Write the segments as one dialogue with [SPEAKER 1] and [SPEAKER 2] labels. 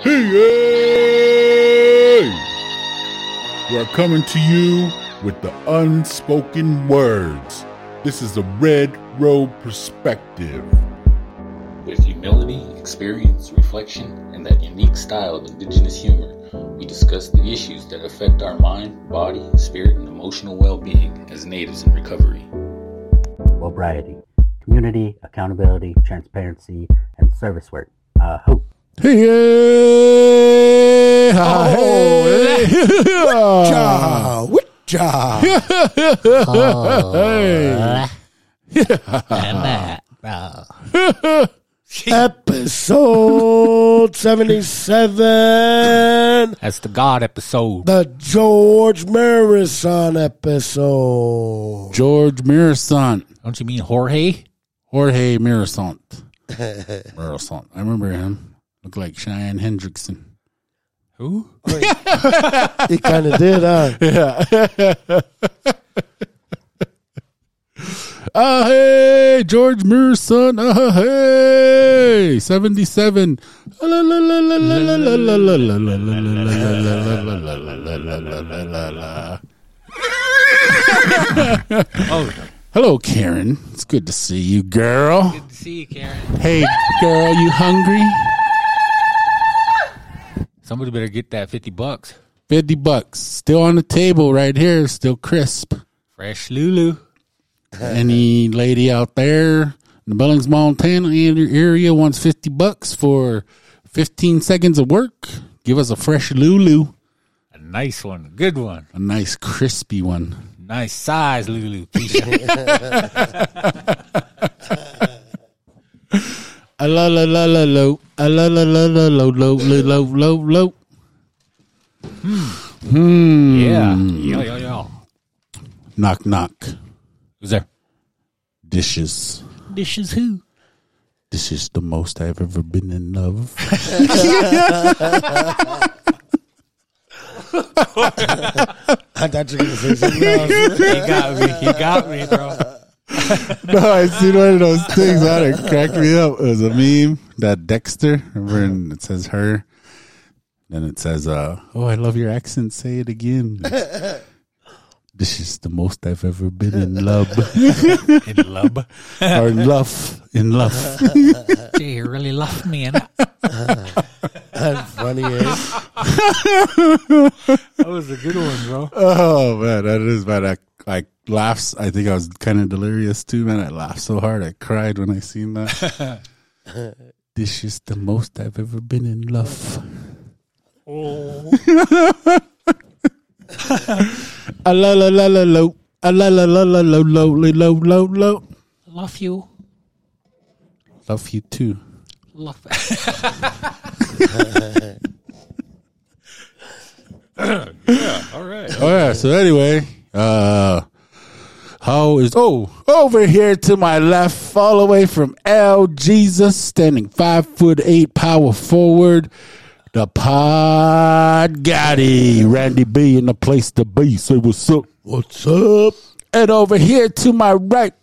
[SPEAKER 1] Hey! We're coming to you with the unspoken words. This is the Red Road Perspective.
[SPEAKER 2] With humility, experience, reflection, and that unique style of indigenous humor, we discuss the issues that affect our mind, body, spirit, and emotional well being as natives in recovery.
[SPEAKER 3] Sobriety, community, accountability, transparency, and service work. Uh, hope.
[SPEAKER 1] Hey! hey, ha, oh, hey.
[SPEAKER 4] Cha, witcha. Episode 77.
[SPEAKER 5] That's the God episode.
[SPEAKER 4] The George Marison episode.
[SPEAKER 1] George Mirasant.
[SPEAKER 5] Don't you mean Jorge?
[SPEAKER 1] Jorge Mirasant. Mirasant. I remember him. Look like Cheyenne Hendrickson.
[SPEAKER 5] Who?
[SPEAKER 4] he kind of did, huh? Yeah.
[SPEAKER 1] Ah, uh, hey, George Moore's son. Ah, uh, hey, 77.
[SPEAKER 5] oh,
[SPEAKER 1] Hello, Karen. It's good to see you, girl.
[SPEAKER 5] Good to see you, Karen.
[SPEAKER 1] Hey, girl, you hungry?
[SPEAKER 5] Somebody better get that 50 bucks.
[SPEAKER 1] 50 bucks. Still on the table right here. Still crisp.
[SPEAKER 5] Fresh Lulu.
[SPEAKER 1] Any lady out there in the Billings, Montana area wants 50 bucks for 15 seconds of work? Give us a fresh Lulu.
[SPEAKER 5] A nice one. A good one.
[SPEAKER 1] A nice crispy one.
[SPEAKER 5] Nice size Lulu. Keisha.
[SPEAKER 1] A la la la la lo. A la la la la lo lo lo lo lo lo. Hmm.
[SPEAKER 5] yeah. Yeah, yeah, yeah.
[SPEAKER 1] Knock knock.
[SPEAKER 5] Who's there?
[SPEAKER 1] Dishes.
[SPEAKER 5] Dishes who?
[SPEAKER 1] This is the most I've ever been in love.
[SPEAKER 4] I thought you were going to say something else.
[SPEAKER 5] He got me. He got me, bro.
[SPEAKER 1] no, I seen one of those things that it cracked me up. It was a meme that Dexter, remember, and it says her. Then it says, uh, "Oh, I love your accent. Say it again." this is the most I've ever been in love,
[SPEAKER 5] In love.
[SPEAKER 1] or in love, in love.
[SPEAKER 5] Gee, you really love me, and
[SPEAKER 4] That's funny, eh?
[SPEAKER 5] that was a good one, bro.
[SPEAKER 1] oh man, that is bad. I, I laughs. I think I was kind of delirious too, man. I laughed so hard I cried when I seen that. this is the most I've ever been in love.
[SPEAKER 5] Oh.
[SPEAKER 1] A la la la la lo. A la la la la lo lo lo lo lo lo.
[SPEAKER 5] Love you.
[SPEAKER 1] Love you too.
[SPEAKER 5] Love. yeah, all right.
[SPEAKER 1] Oh yeah. So anyway, uh, how is oh over here to my left, all the way from L Jesus, standing five foot eight, power forward. The Pod Gotti, Randy B in the place to be. Say what's up.
[SPEAKER 4] What's up?
[SPEAKER 1] And over here to my right,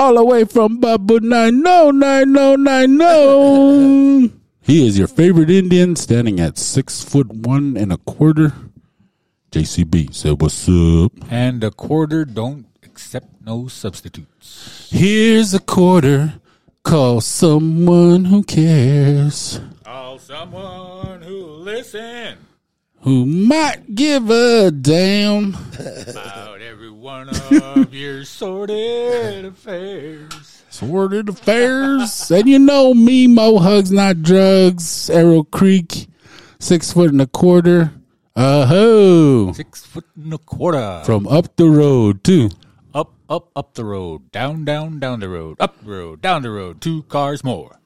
[SPEAKER 1] all the way from Babu Nine No Nine No Nine No. Oh. He is your favorite Indian, standing at six foot one and a quarter. JCB said, "What's up?"
[SPEAKER 5] And a quarter don't accept no substitutes.
[SPEAKER 1] Here's a quarter. Call someone who cares,
[SPEAKER 5] Call someone who listen
[SPEAKER 1] who might give a damn.
[SPEAKER 5] about every one of your sordid affairs.
[SPEAKER 1] Sordid affairs, and you know me, mo hugs, not drugs. Arrow Creek, six foot and a quarter. Uh ho,
[SPEAKER 5] Six foot and a quarter.
[SPEAKER 1] from up the road too.
[SPEAKER 5] Up, up, up the road. Down, down, down the road. Up the road. Down the road. Two cars more.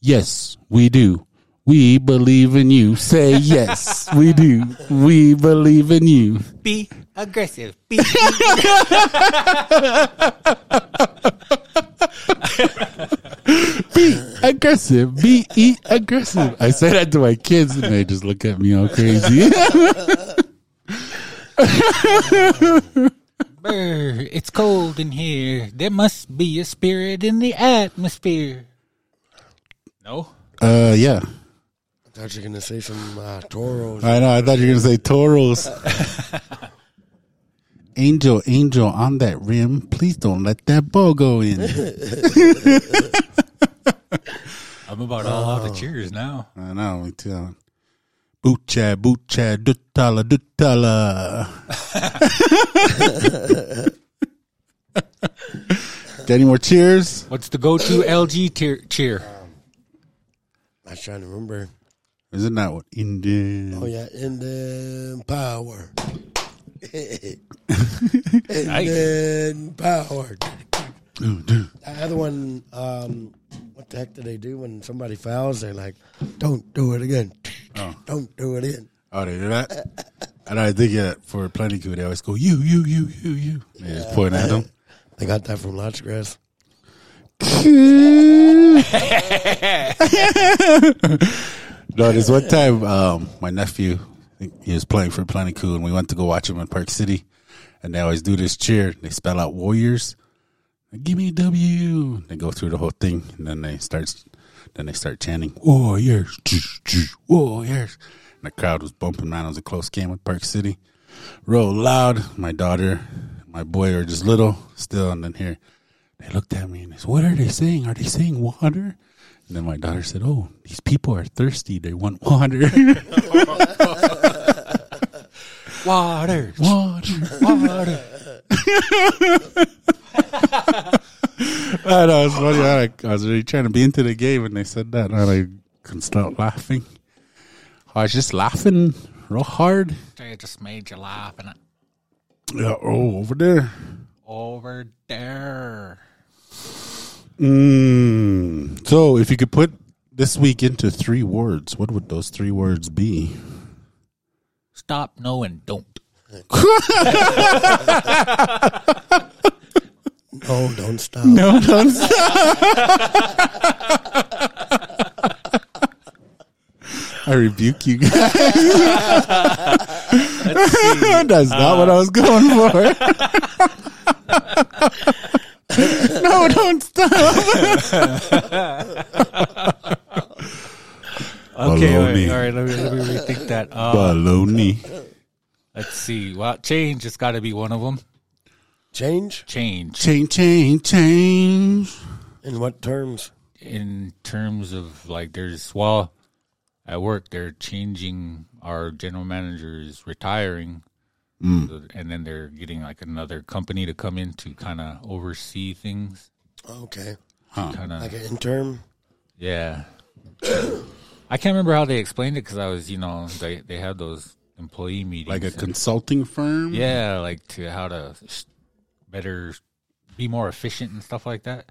[SPEAKER 1] Yes, we do. We believe in you. Say yes, we do. We believe in you.
[SPEAKER 5] Be aggressive. Be
[SPEAKER 1] Be aggressive. Be e aggressive. I say that to my kids and they just look at me all crazy.
[SPEAKER 5] Brr, it's cold in here. There must be a spirit in the atmosphere. No?
[SPEAKER 1] uh, yeah.
[SPEAKER 4] I thought you were gonna say some uh, toros.
[SPEAKER 1] I know. I thought you were gonna say toros. angel, angel, on that rim, please don't let that ball go in.
[SPEAKER 5] I'm about all out of cheers now.
[SPEAKER 1] I know. Me too. Boocha, boocha, dutala, dutala. Got any more cheers?
[SPEAKER 5] What's the go-to LG tier, cheer?
[SPEAKER 4] I'm trying to remember.
[SPEAKER 1] Is it not what Indian?
[SPEAKER 4] Oh yeah, Indian power. Indian power.
[SPEAKER 1] Ooh.
[SPEAKER 4] The other one, um, what the heck do they do when somebody fouls? They're like, "Don't do it again. Don't do it again."
[SPEAKER 1] Oh, they do that? And I think uh, for Plenty Coups, they always go, you, you, you, you, you. They just point at them.
[SPEAKER 4] I got that from Lodge Grass.
[SPEAKER 1] No, there's one time um, my nephew he was playing for Plenty Coups, and we went to go watch him in Park City, and they always do this cheer. They spell out Warriors. Give me a W. They go through the whole thing, and then they start, then they start chanting oh, Warriors, Warriors. Oh, and the crowd was bumping. Man, it was a close game with Park City. Real loud. My daughter, my boy are just little still, and then here they looked at me and they said, "What are they saying? Are they saying water?" And then my daughter said, "Oh, these people are thirsty. They want water."
[SPEAKER 5] Water,
[SPEAKER 1] water.
[SPEAKER 5] water.
[SPEAKER 1] I know it's funny. I, I was really trying to be into the game, when they said that, and I couldn't stop laughing. I was just laughing real hard.
[SPEAKER 5] They just made you laugh and
[SPEAKER 1] Yeah. Oh, over there.
[SPEAKER 5] over there.
[SPEAKER 1] Mm. So, if you could put this week into three words, what would those three words be?
[SPEAKER 5] Stop, no, and don't.
[SPEAKER 4] No, don't stop.
[SPEAKER 1] No, don't stop. I rebuke you guys. That's not what I was going for. no, don't stop.
[SPEAKER 5] Okay, wait, all right. Let me let me rethink that. Uh,
[SPEAKER 1] Baloney.
[SPEAKER 5] Let's see. Well, change. It's got to be one of them.
[SPEAKER 4] Change
[SPEAKER 5] Change
[SPEAKER 1] Change, change, change.
[SPEAKER 4] in what terms?
[SPEAKER 5] in terms of like, there's well, at work they're changing. Our general manager is retiring, mm. So- and then they're getting like another company to come in to kind of oversee things.
[SPEAKER 4] Okay,
[SPEAKER 5] Kinda,
[SPEAKER 4] like an intern.
[SPEAKER 5] yeah. I can't remember how they explained it because I was, you know, they they had those employee meetings,
[SPEAKER 1] Like a
[SPEAKER 5] and-
[SPEAKER 1] consulting firm?
[SPEAKER 5] Yeah, like to how to better be more efficient and stuff like that.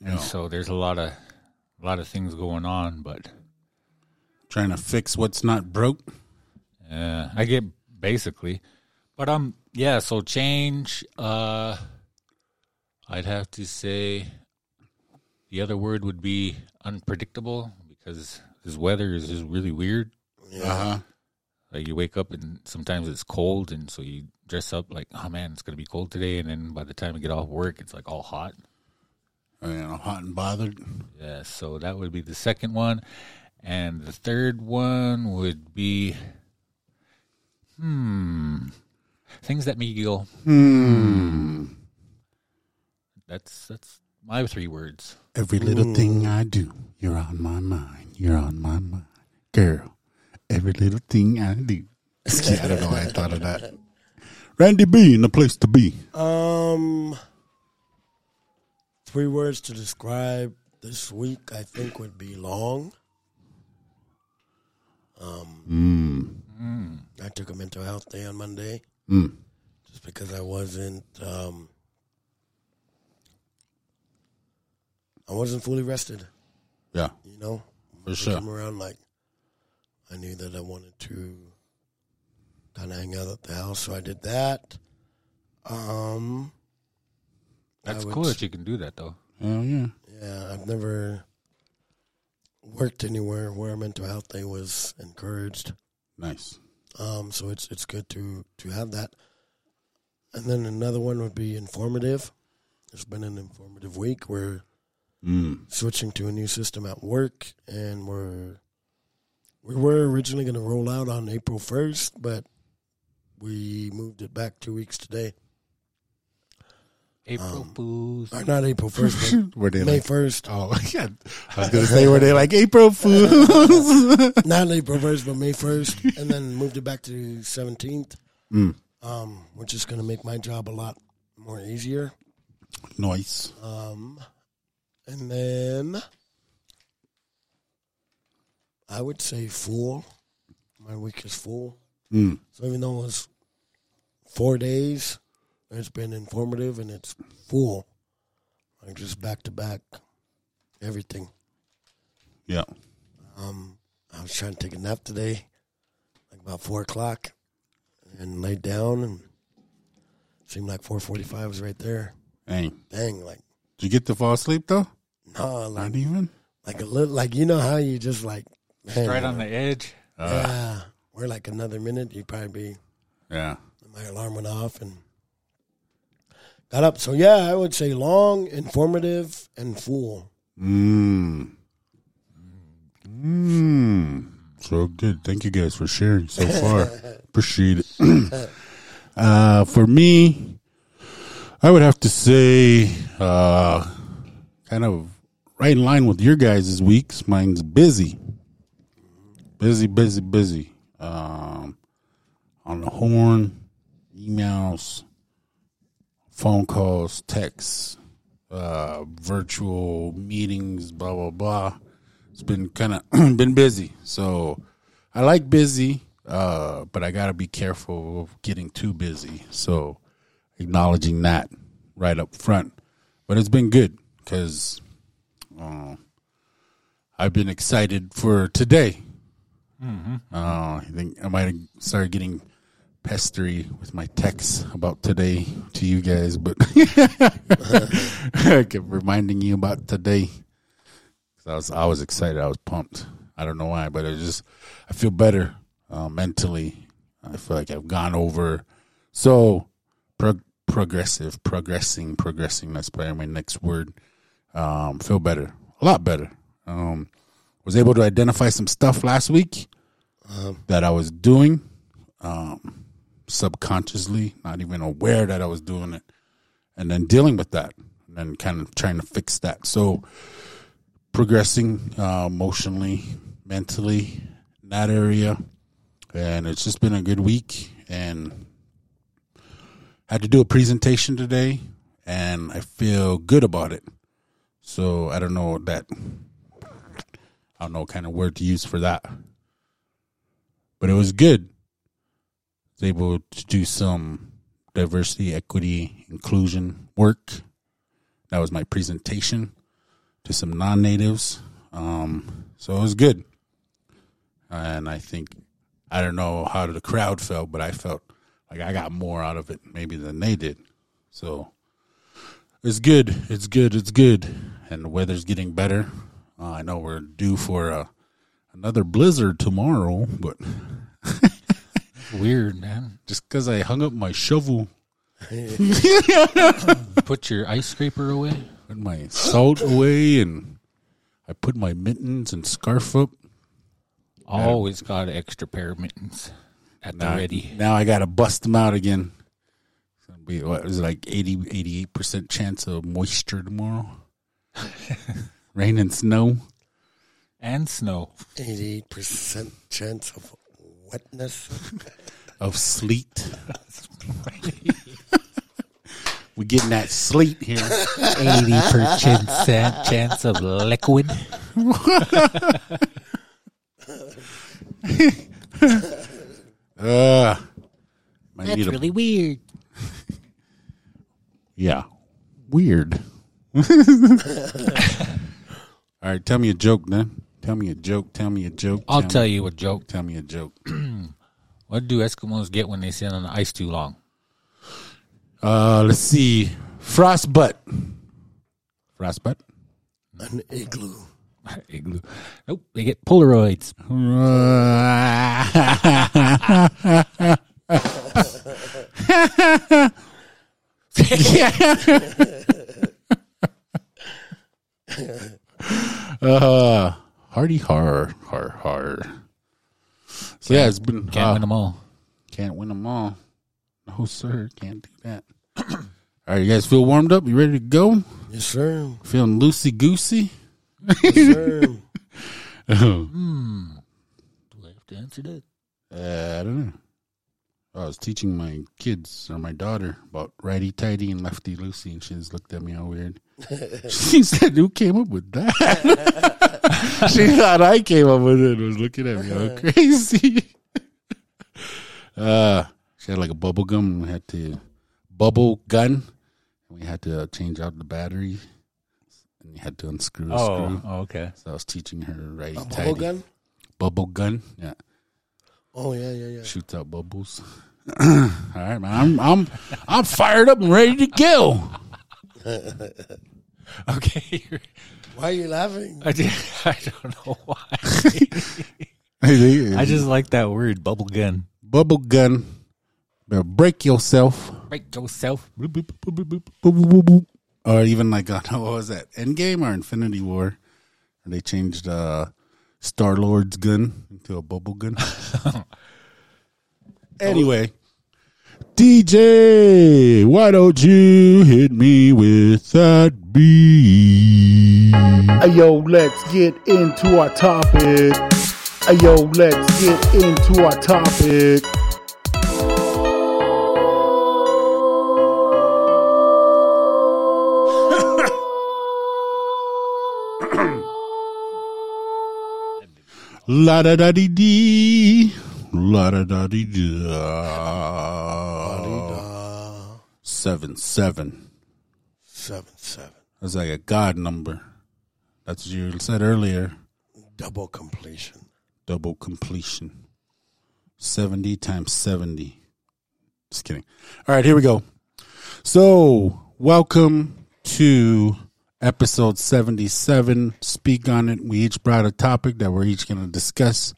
[SPEAKER 5] And
[SPEAKER 1] Yeah.
[SPEAKER 5] so there's a lot of a lot of things going on, but
[SPEAKER 1] Trying to fix what's not broke.
[SPEAKER 5] uh, I get basically, but um, yeah. So change. Uh, I'd have to say the other word would be unpredictable because this weather is just really weird.
[SPEAKER 1] Uh huh.
[SPEAKER 5] Like you wake up and sometimes it's cold, and so you dress up like, oh man, it's gonna be cold today, and then by the time you get off work, it's like all hot.
[SPEAKER 1] You know, hot and bothered.
[SPEAKER 5] Yeah, so that would be the second one. And the third one would be hmm things that make you go
[SPEAKER 1] Hmm.
[SPEAKER 5] that's that's my three words.
[SPEAKER 1] Every little thing I do, you're on my mind. You're on my mind. Girl, every little thing I do. Yeah, I don't know why I thought of that. Randy B in the place to be.
[SPEAKER 4] Um, three words to describe this week, I think, would be long. Um, I took a mental health day on Monday
[SPEAKER 1] Mm.
[SPEAKER 4] just because I wasn't, um, I wasn't fully rested.
[SPEAKER 1] Yeah,
[SPEAKER 4] You know,
[SPEAKER 1] for
[SPEAKER 4] I
[SPEAKER 1] sure.
[SPEAKER 4] come around like I knew that I wanted to kind of hang out at the house, so I did that. Um,
[SPEAKER 5] That's
[SPEAKER 4] would
[SPEAKER 5] cool that you can do that though.
[SPEAKER 1] Hell yeah.
[SPEAKER 4] Yeah, I've never worked anywhere where mental health day was encouraged.
[SPEAKER 1] Nice.
[SPEAKER 4] Um, so it's it's good to to have that. And then another one would be informative. It's been an informative week. We're
[SPEAKER 1] Mm.
[SPEAKER 4] switching to a new system at work, and we're we were originally going to roll out on April 1st, but we moved it back two weeks today.
[SPEAKER 5] April Fools.
[SPEAKER 4] Or not April 1st,
[SPEAKER 1] Were they
[SPEAKER 4] but May
[SPEAKER 1] like,
[SPEAKER 4] 1st.
[SPEAKER 1] oh, yeah. I was going to say, were they like April Fools?
[SPEAKER 4] Not April 1st, but May 1st. And then moved it back to 17th,
[SPEAKER 1] Mm.
[SPEAKER 4] um, which is going to make my job a lot more easier.
[SPEAKER 1] nice.
[SPEAKER 4] Um, and then I would say full. My week is full.
[SPEAKER 1] Mm.
[SPEAKER 4] So even though it was four days, it's been informative and it's full. Like just back to back, everything.
[SPEAKER 1] Yeah.
[SPEAKER 4] Um, I was trying to take a nap today, like about four o'clock, and laid down, and seemed like four forty-five was right there.
[SPEAKER 1] Hey,
[SPEAKER 4] Dang, like
[SPEAKER 1] did you get to fall asleep though?
[SPEAKER 4] no, like
[SPEAKER 1] Not even.
[SPEAKER 4] like a little, like you know how you just like man,
[SPEAKER 5] Right on the edge.
[SPEAKER 4] yeah. We're like another minute, you'd probably be.
[SPEAKER 1] Yeah.
[SPEAKER 4] My alarm went off and got up. So yeah, I would say long, informative, and full.
[SPEAKER 1] Mmm. Mmm. So good. Thank you guys for sharing so far. Appreciate it. uh, for me, I would have to say, uh, kind of right in line with your guys' weeks. Mine's busy. Busy, busy, busy. Um, on the horn, emails, phone calls, texts, uh, virtual meetings, blah blah blah. It's been kind of been busy, so I like busy, uh, but I gotta be careful of getting too busy. So acknowledging that right up front, but it's been good because uh, I've been excited for today. Uh, I think I might have started getting pestery with my texts about today to you guys, but I kept reminding you about today. I was I was excited. I was pumped. I don't know why, but I just I feel better uh, mentally. I feel like I've gone over so pro- progressive, progressing, progressing. That's probably my next word. Um, feel better, a lot better. Um, was able to identify some stuff last week that I was doing um, subconsciously, not even aware that I was doing it, and then dealing with that, and then kind of trying to fix that. So, progressing uh, emotionally, mentally in that area, and it's just been a good week. And had to do a presentation today, and I feel good about it. So I don't know that. I don't know what kind of word to use for that, but it was good I was able to do some diversity, equity, inclusion work. That was my presentation to some non-natives. Um, so it was good, and I think I don't know how the crowd felt, but I felt like I got more out of it maybe than they did. So it's good. It's good. It's good, and the weather's getting better. Uh, I know we're due for uh, another blizzard tomorrow, but
[SPEAKER 5] Weird, man.
[SPEAKER 1] just because I hung up my shovel,
[SPEAKER 5] Put your ice scraper away.
[SPEAKER 1] put my salt away, and I put my mittens and scarf up.
[SPEAKER 5] Always got an extra pair of mittens at the
[SPEAKER 1] Now,
[SPEAKER 5] ready.
[SPEAKER 1] now I got to bust them out again. It's gonna be what is it like 80, 88 percent chance of moisture tomorrow. Rain and snow.
[SPEAKER 5] And snow.
[SPEAKER 4] Eighty-eight percent chance of wetness.
[SPEAKER 1] of sleet. We're getting that sleet here.
[SPEAKER 5] 80% chance of liquid.
[SPEAKER 1] Uh, might need a-
[SPEAKER 5] really weird.
[SPEAKER 1] yeah, weird. All right, tell me a joke, then. Tell me a joke. Tell me a joke.
[SPEAKER 5] I'll tell you a joke.
[SPEAKER 1] Tell me a joke.
[SPEAKER 5] What do Eskimos get when they sit on the ice too long?
[SPEAKER 1] Uh, let's see. Frost butt. Frost butt.
[SPEAKER 4] An igloo.
[SPEAKER 5] Igloo. Nope, they get Polaroids.
[SPEAKER 1] uh, hardy har har har. So yeah, it's been
[SPEAKER 5] Can't
[SPEAKER 1] uh,
[SPEAKER 5] win them all.
[SPEAKER 1] Can't win them all. No, sir. Can't do that. all right, you guys feel warmed up? You ready to go?
[SPEAKER 4] Yes, sir.
[SPEAKER 1] Feeling loosey goosey?
[SPEAKER 4] Yes, sir.
[SPEAKER 5] Hmm. Do I have to answer that?
[SPEAKER 1] Uh, I don't know. I was teaching my kids or my daughter about righty tighty and lefty loosey, and she just looked at me all weird. she said, "Who came up with that?" she thought I came up with it. and Was looking at me all crazy. uh, she had like a bubble gum. And we had to bubble gun, and we had to uh, change out the battery, and you had to unscrew a screw.
[SPEAKER 5] oh, okay.
[SPEAKER 1] So I was teaching her righty tighty.
[SPEAKER 4] bubble gun?
[SPEAKER 1] Bubble gun, yeah.
[SPEAKER 4] Oh, yeah, yeah, yeah.
[SPEAKER 1] shoots out bubbles. All right, man. I'm I'm I'm fired up and ready to go.
[SPEAKER 5] Okay.
[SPEAKER 4] Why are you laughing?
[SPEAKER 5] I, did, I don't know why.
[SPEAKER 1] I
[SPEAKER 5] I just like that word, bubble gun.
[SPEAKER 1] bubble gun. Better break yourself.
[SPEAKER 5] Break yourself.
[SPEAKER 1] Or even like uh, what was that? Endgame or Infinity War? Where they changed uh, Star Lord's gun into a bubble gun. anyway, DJ, why don't you hit me with that beat?
[SPEAKER 6] Hey yo, let's get into our topic. Hey yo, let's get into our topic.
[SPEAKER 1] La da da dee dee. La da da dee da. Seven seven.
[SPEAKER 4] seven, seven.
[SPEAKER 1] That's like a God number. That's what you said earlier.
[SPEAKER 4] Double completion.
[SPEAKER 1] Double completion. Seventy times seventy. Just kidding. All right, here we go. So, welcome to episode 77. Speak on it. We each brought a topic that we're each going to discuss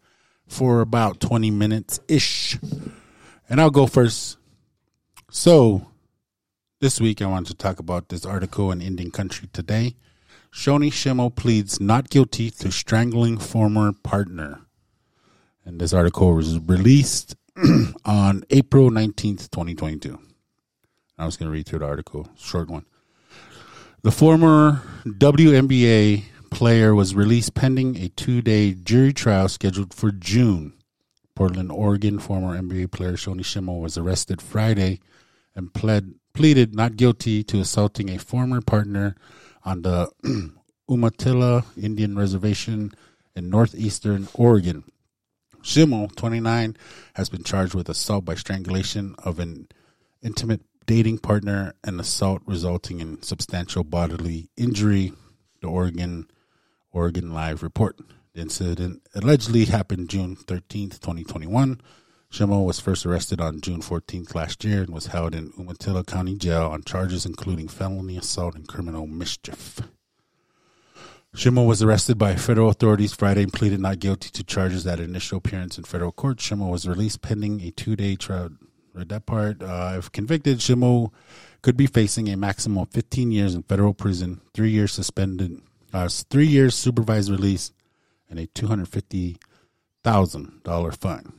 [SPEAKER 1] for about 20 minutes ish. And I'll go first. So, this week I want to talk about this article in Indian Country Today. Shoni Schimmel pleads not guilty to strangling former partner. And this article was released on April 19th, 2022. I was going to read through the article, short one. The former WNBA player was released pending a two day jury trial scheduled for June. Portland, Oregon former NBA player Shoni Schimmel was arrested Friday and pled, pleaded not guilty to assaulting a former partner on the Umatilla Indian Reservation in northeastern Oregon. Schimmel, 29, has been charged with assault by strangulation of an intimate dating partner and assault resulting in substantial bodily injury. The Oregon Oregon Live report. The incident allegedly happened June 13th, 2021. Schimmel was first arrested on June 14th last year and was held in Umatilla County Jail on charges including felony assault and criminal mischief. Schimmel was arrested by federal authorities Friday and pleaded not guilty to charges at initial appearance in federal court. Schimmel was released pending a two-day trial. Read that part. Uh, if convicted, Schimmel could be facing a maximum of 15 years in federal prison, three years suspended, uh, three years supervised release, and a $250,000 fine.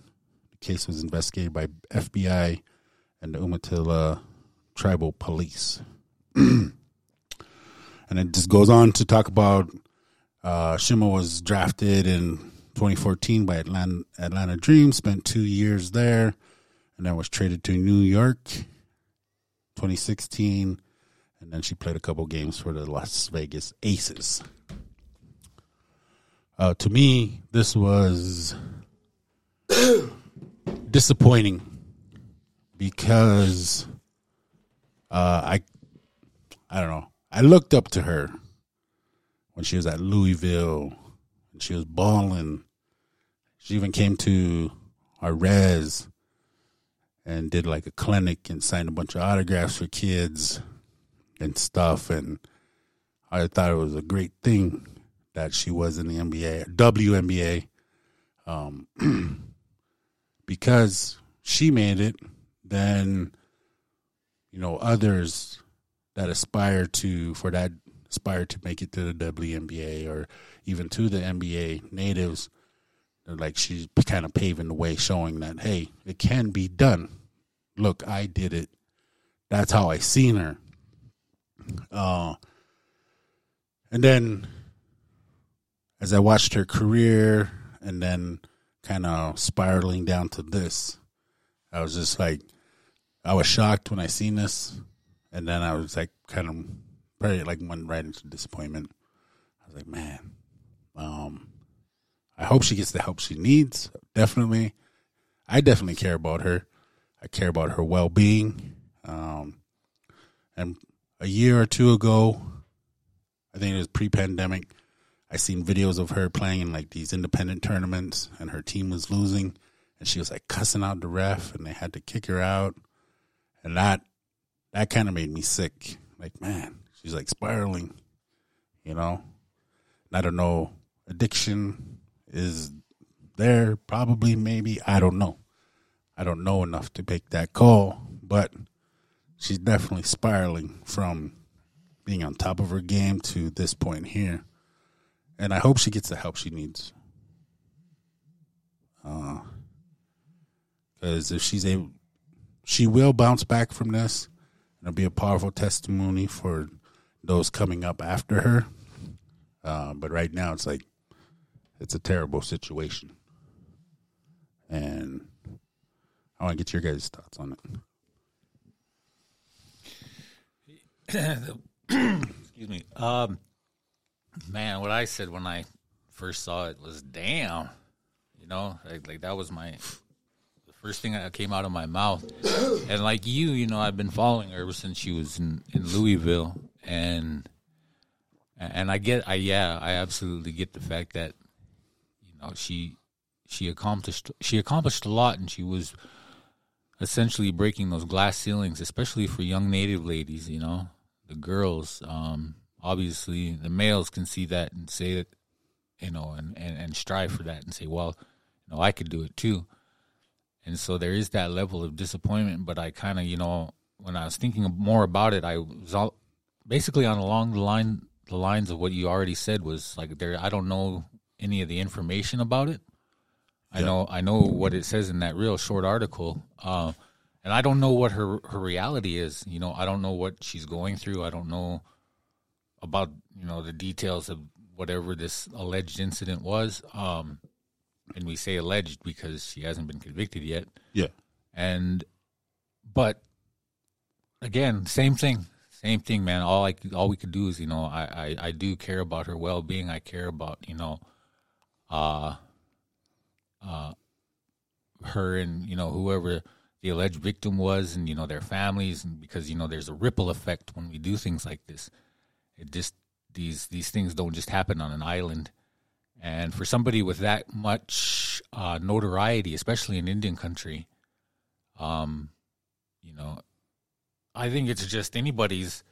[SPEAKER 1] The case was investigated by FBI and the Umatilla Tribal Police. and it just goes on to talk about uh, Schimmel was drafted in 2014 by Atlanta, Atlanta Dream, spent two years there, and then was traded to New York 2016, and then she played a couple games for the Las Vegas Aces. Uh, to me, this was disappointing because uh, I, I don't know. I looked up to her when she was at Louisville and she was balling. She even came to our res and did like a clinic and signed a bunch of autographs for kids and stuff. And I thought it was a great thing that she was in the NBA, WNBA, um, because she made it. Then, you know, others that aspire to for that aspire to make it to the WNBA or even to the NBA natives like she's kind of paving the way, showing that hey, it can be done. Look, I did it. That's how I seen her. Uh, and then as I watched her career, and then kind of spiraling down to this, I was just like, I was shocked when I seen this, and then I was like, kind of, probably like went right into disappointment. I was like, man, um, I hope she gets the help she needs. Definitely, I definitely care about her. I care about her well being. Um, and a year or two ago, I think it was pre pandemic, I seen videos of her playing in like these independent tournaments and her team was losing and she was like cussing out the ref and they had to kick her out. And that that kind of made me sick. Like, man, she's like spiraling, you know? And I don't know, addiction is there, probably, maybe. I don't know. I don't know enough to make that call, but she's definitely spiraling from being on top of her game to this point here. And I hope she gets the help she needs. Because if she's able, she will bounce back from this. And it'll be a powerful testimony for those coming up after her. Uh, but right now, it's like, it's a terrible situation. And I want to get your guys' thoughts on it.
[SPEAKER 5] Excuse me. Um, man, what I said when I first saw it was, "Damn," you know, like, like that was my the first thing that came out of my mouth. And like you, you know, I've been following her ever since she was in in Louisville, and and I get, I yeah, I absolutely get the fact that you know she she accomplished she accomplished a lot, and she was essentially breaking those glass ceilings, especially for young native ladies. You know, the girls. Um, obviously, the males can see that and say that, you know, and, and, and strive for that and say, well, you know, I could do it too. And so there is that level of disappointment. But I kind of, you know, when I was thinking more about it, I was all basically on along the line, the lines of what you already said was like there. I don't know any of the information about it. I know I know what it says in that real short article, uh, and I don't know what her her reality is. You know, I don't know what she's going through. I don't know about you know the details of whatever this alleged incident was. Um, and we say alleged because she hasn't been convicted yet.
[SPEAKER 1] Yeah.
[SPEAKER 5] And but again, same thing, same thing, man. All I all we could do is you know I I, I do care about her well being. I care about you know, uh, uh, her and you know whoever the alleged victim was, and you know their families, and because you know there's a ripple effect when we do things like this. It just these these things don't just happen on an island. And for somebody with that much uh, notoriety, especially in Indian country, um, you know, I think it's just anybody's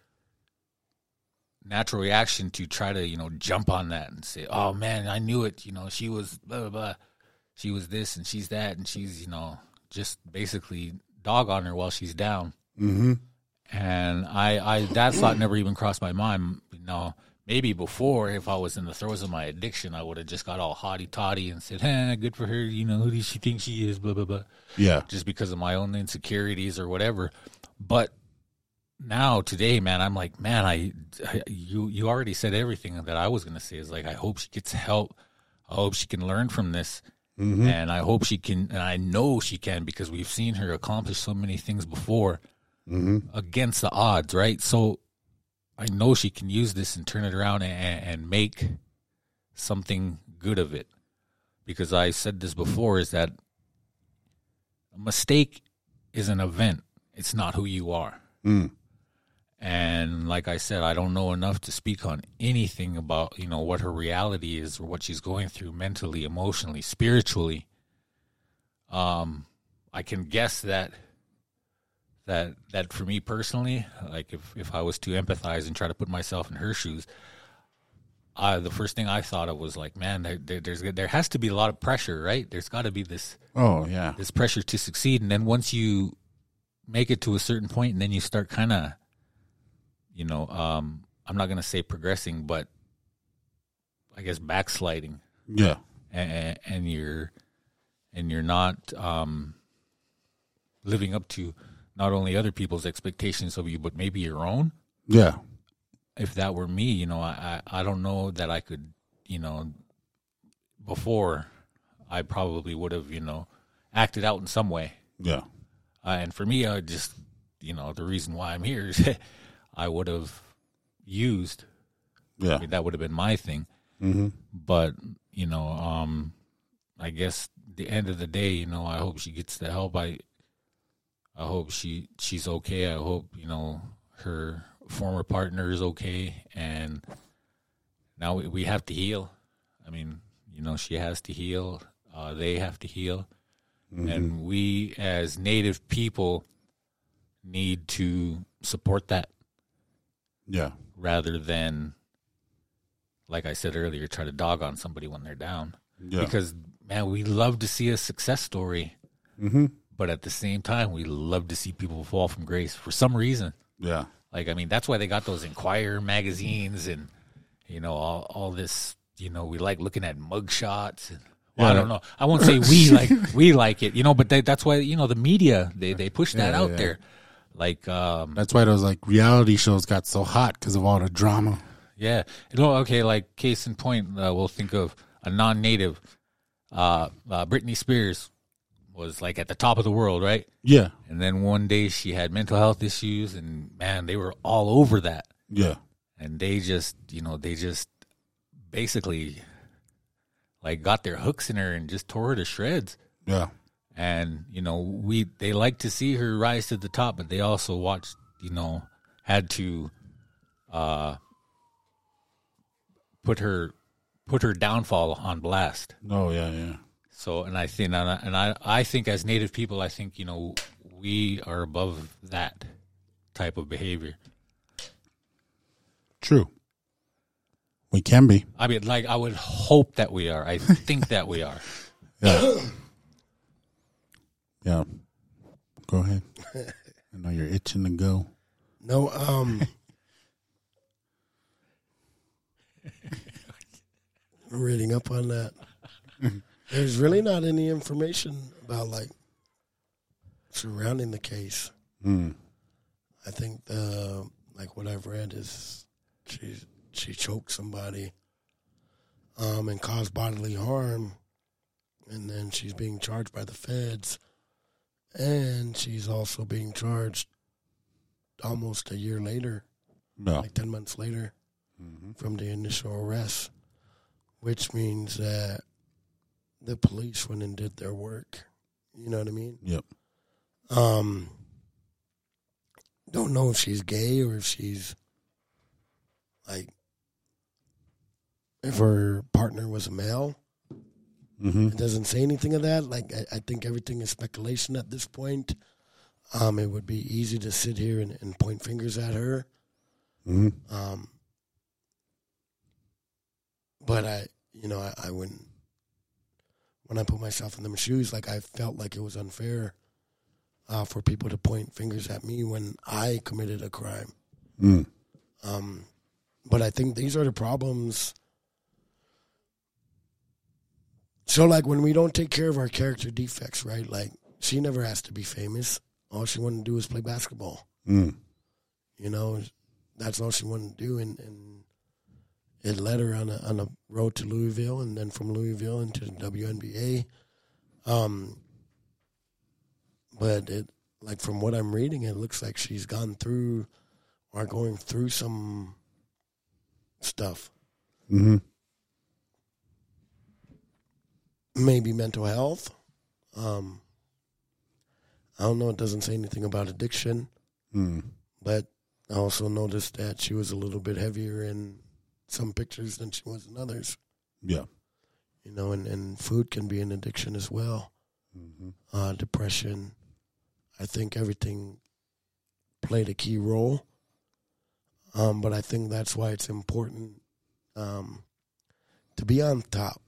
[SPEAKER 5] natural reaction to try to, you know, jump on that and say, "Oh man, I knew it." You know, she was blah blah blah, she was this and she's that, and she's, you know, just basically dog on her while she's down.
[SPEAKER 1] Mm-hmm.
[SPEAKER 5] And I, I that thought never even crossed my mind. You know, maybe before, if I was in the throes of my addiction, I would have just got all haughty toddy and said, "Eh, good for her." You know, who does she think she is? Blah blah blah.
[SPEAKER 1] Yeah.
[SPEAKER 5] Just because of my own insecurities or whatever. But now today, man, I'm like, man, I, I you you already said everything that I was gonna say. Is like, I hope she gets help. I hope she can learn from this. Mm-hmm. And I hope she can, and I know she can because we've seen her accomplish so many things before mm-hmm. against the odds, right? So I know she can use this and turn it around and, and make something good of it. Because I said this before is that a mistake is an event, it's not who you are. Mm. And like I said, I don't know enough to speak on anything about, you know, what her reality is or what she's going through mentally, emotionally, spiritually. Um, I can guess that that that for me personally, like if if I was to empathize and try to put myself in her shoes, uh, the first thing I thought of was like, man, there, there, there's there has to be a lot of pressure, right? There's got to be this
[SPEAKER 1] Oh yeah.
[SPEAKER 5] this pressure to succeed, and then once you make it to a certain point, and then you start kind of, you know, um, I'm not gonna say progressing, but I guess backsliding.
[SPEAKER 1] Yeah.
[SPEAKER 5] and, and you're and you're not um, living up to not only other people's expectations of you, but maybe your own.
[SPEAKER 1] Yeah.
[SPEAKER 5] If that were me, you know, I, I I don't know that I could, you know, before I probably would have, you know, acted out in some way.
[SPEAKER 1] Yeah.
[SPEAKER 5] Uh, and for me, I just, you know, the reason why I'm here is I would have used.
[SPEAKER 1] Yeah.
[SPEAKER 5] I mean, that would have been my thing.
[SPEAKER 1] Mm-hmm.
[SPEAKER 5] But you know, um, I guess the end of the day, you know, I hope she gets the help. I, I hope she she's okay. I hope you know her former partner is okay, and now we, we have to heal. I mean, you know, she has to heal. Uh, they have to heal, and we as Native people need to support that
[SPEAKER 1] Yeah.
[SPEAKER 5] rather than, like I said earlier, try to dog on somebody when they're down.
[SPEAKER 1] Yeah.
[SPEAKER 5] Because man, we love to see a success story,
[SPEAKER 1] Mm-hmm.
[SPEAKER 5] but at the same time, we love to see people fall from grace for some reason.
[SPEAKER 1] Yeah.
[SPEAKER 5] Like I mean, that's why they got those Enquirer magazines and you know all all this. You know, we like looking at mugshots. And, well, I don't know. I won't say we like we like it. You know, but they, that's why you know the media they they push that
[SPEAKER 1] Yeah,
[SPEAKER 5] out
[SPEAKER 1] yeah.
[SPEAKER 5] there. Like um,
[SPEAKER 1] That's why those like reality shows got so hot because of all the drama.
[SPEAKER 5] Yeah. Know, okay, like case in point, uh, we'll think of a non-native. Uh, uh, Britney Spears was like at the top of the world, right?
[SPEAKER 1] Yeah.
[SPEAKER 5] And then one day she had mental health issues, and man, they were all over that.
[SPEAKER 1] Yeah.
[SPEAKER 5] And they just, you know, they just basically like got their hooks in her and just tore her to shreds.
[SPEAKER 1] Yeah.
[SPEAKER 5] And you know, we they like to see her rise to the top, but they also watched, you know, had to uh put her put her downfall on blast.
[SPEAKER 1] Oh yeah, yeah.
[SPEAKER 5] So, and I think, and I, and I, I think as Native people, I think you know we are above that type of behavior.
[SPEAKER 1] True. We can be.
[SPEAKER 5] I mean, like I would hope that we are. I think that we are.
[SPEAKER 1] Yeah. Yeah. Go ahead. I know you're itching to go.
[SPEAKER 4] No, um, reading up on that. There's really not any information about like surrounding the case.
[SPEAKER 1] Mm.
[SPEAKER 4] I think the like what I've read is she she choked somebody, um, and caused bodily harm, and then she's being charged by the feds, and she's also being charged almost a year later,
[SPEAKER 1] No.
[SPEAKER 4] like ten months later, from the initial arrest, which means that the police went and did their work. You know what I mean?
[SPEAKER 1] Yep.
[SPEAKER 4] Um, don't know if she's gay or if she's like if her partner was a male.
[SPEAKER 1] Mm-hmm.
[SPEAKER 4] It doesn't say anything of that. Like I, I think everything is speculation at this point. Um, it would be easy to sit here and, and point fingers at her.
[SPEAKER 1] Mm-hmm.
[SPEAKER 4] Um, but I, you know, I, I wouldn't. When I put myself in them shoes, like I felt like it was unfair uh, for people to point fingers at me when I committed a crime.
[SPEAKER 1] Mm.
[SPEAKER 4] Um, but I think these are the problems. So, like, when we don't take care of our character defects, right? Like, she never asked to be famous. All she wanted to do was play basketball.
[SPEAKER 1] Mm.
[SPEAKER 4] You know, that's all she wanted to do, and, and it led her on a on a road to Louisville, and then from Louisville into the WNBA. Um, but it like from what I'm reading, it looks like she's gone through or going through some stuff,
[SPEAKER 1] Mm-hmm.
[SPEAKER 4] Maybe mental health. Um, I don't know. It doesn't say anything about addiction.
[SPEAKER 1] Mm.
[SPEAKER 4] but I also noticed that she was a little bit heavier in some pictures than she was in others.
[SPEAKER 1] Yeah.
[SPEAKER 4] You know, and, and food can be an addiction as well.
[SPEAKER 1] Mm-hmm.
[SPEAKER 4] Uh, depression. I think everything played a key role. Um, but I think that's why it's important um, to be on top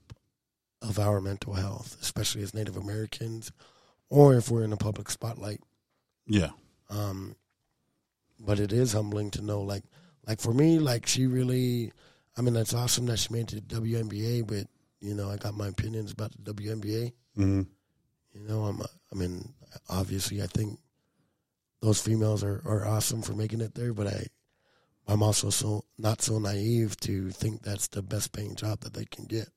[SPEAKER 4] of our mental health, especially as Native Americans, or if we're in a public spotlight.
[SPEAKER 1] Yeah.
[SPEAKER 4] Um, but it is humbling to know, like, like for me, like she really. I mean, that's awesome that she made it to WNBA, but you know, I got my opinions about the WNBA.
[SPEAKER 1] Mhm.
[SPEAKER 4] You know, I'm, I mean, obviously, I think those females are, are awesome for making it there, but I, I'm also so not so naive to think that's the best paying job that they can get.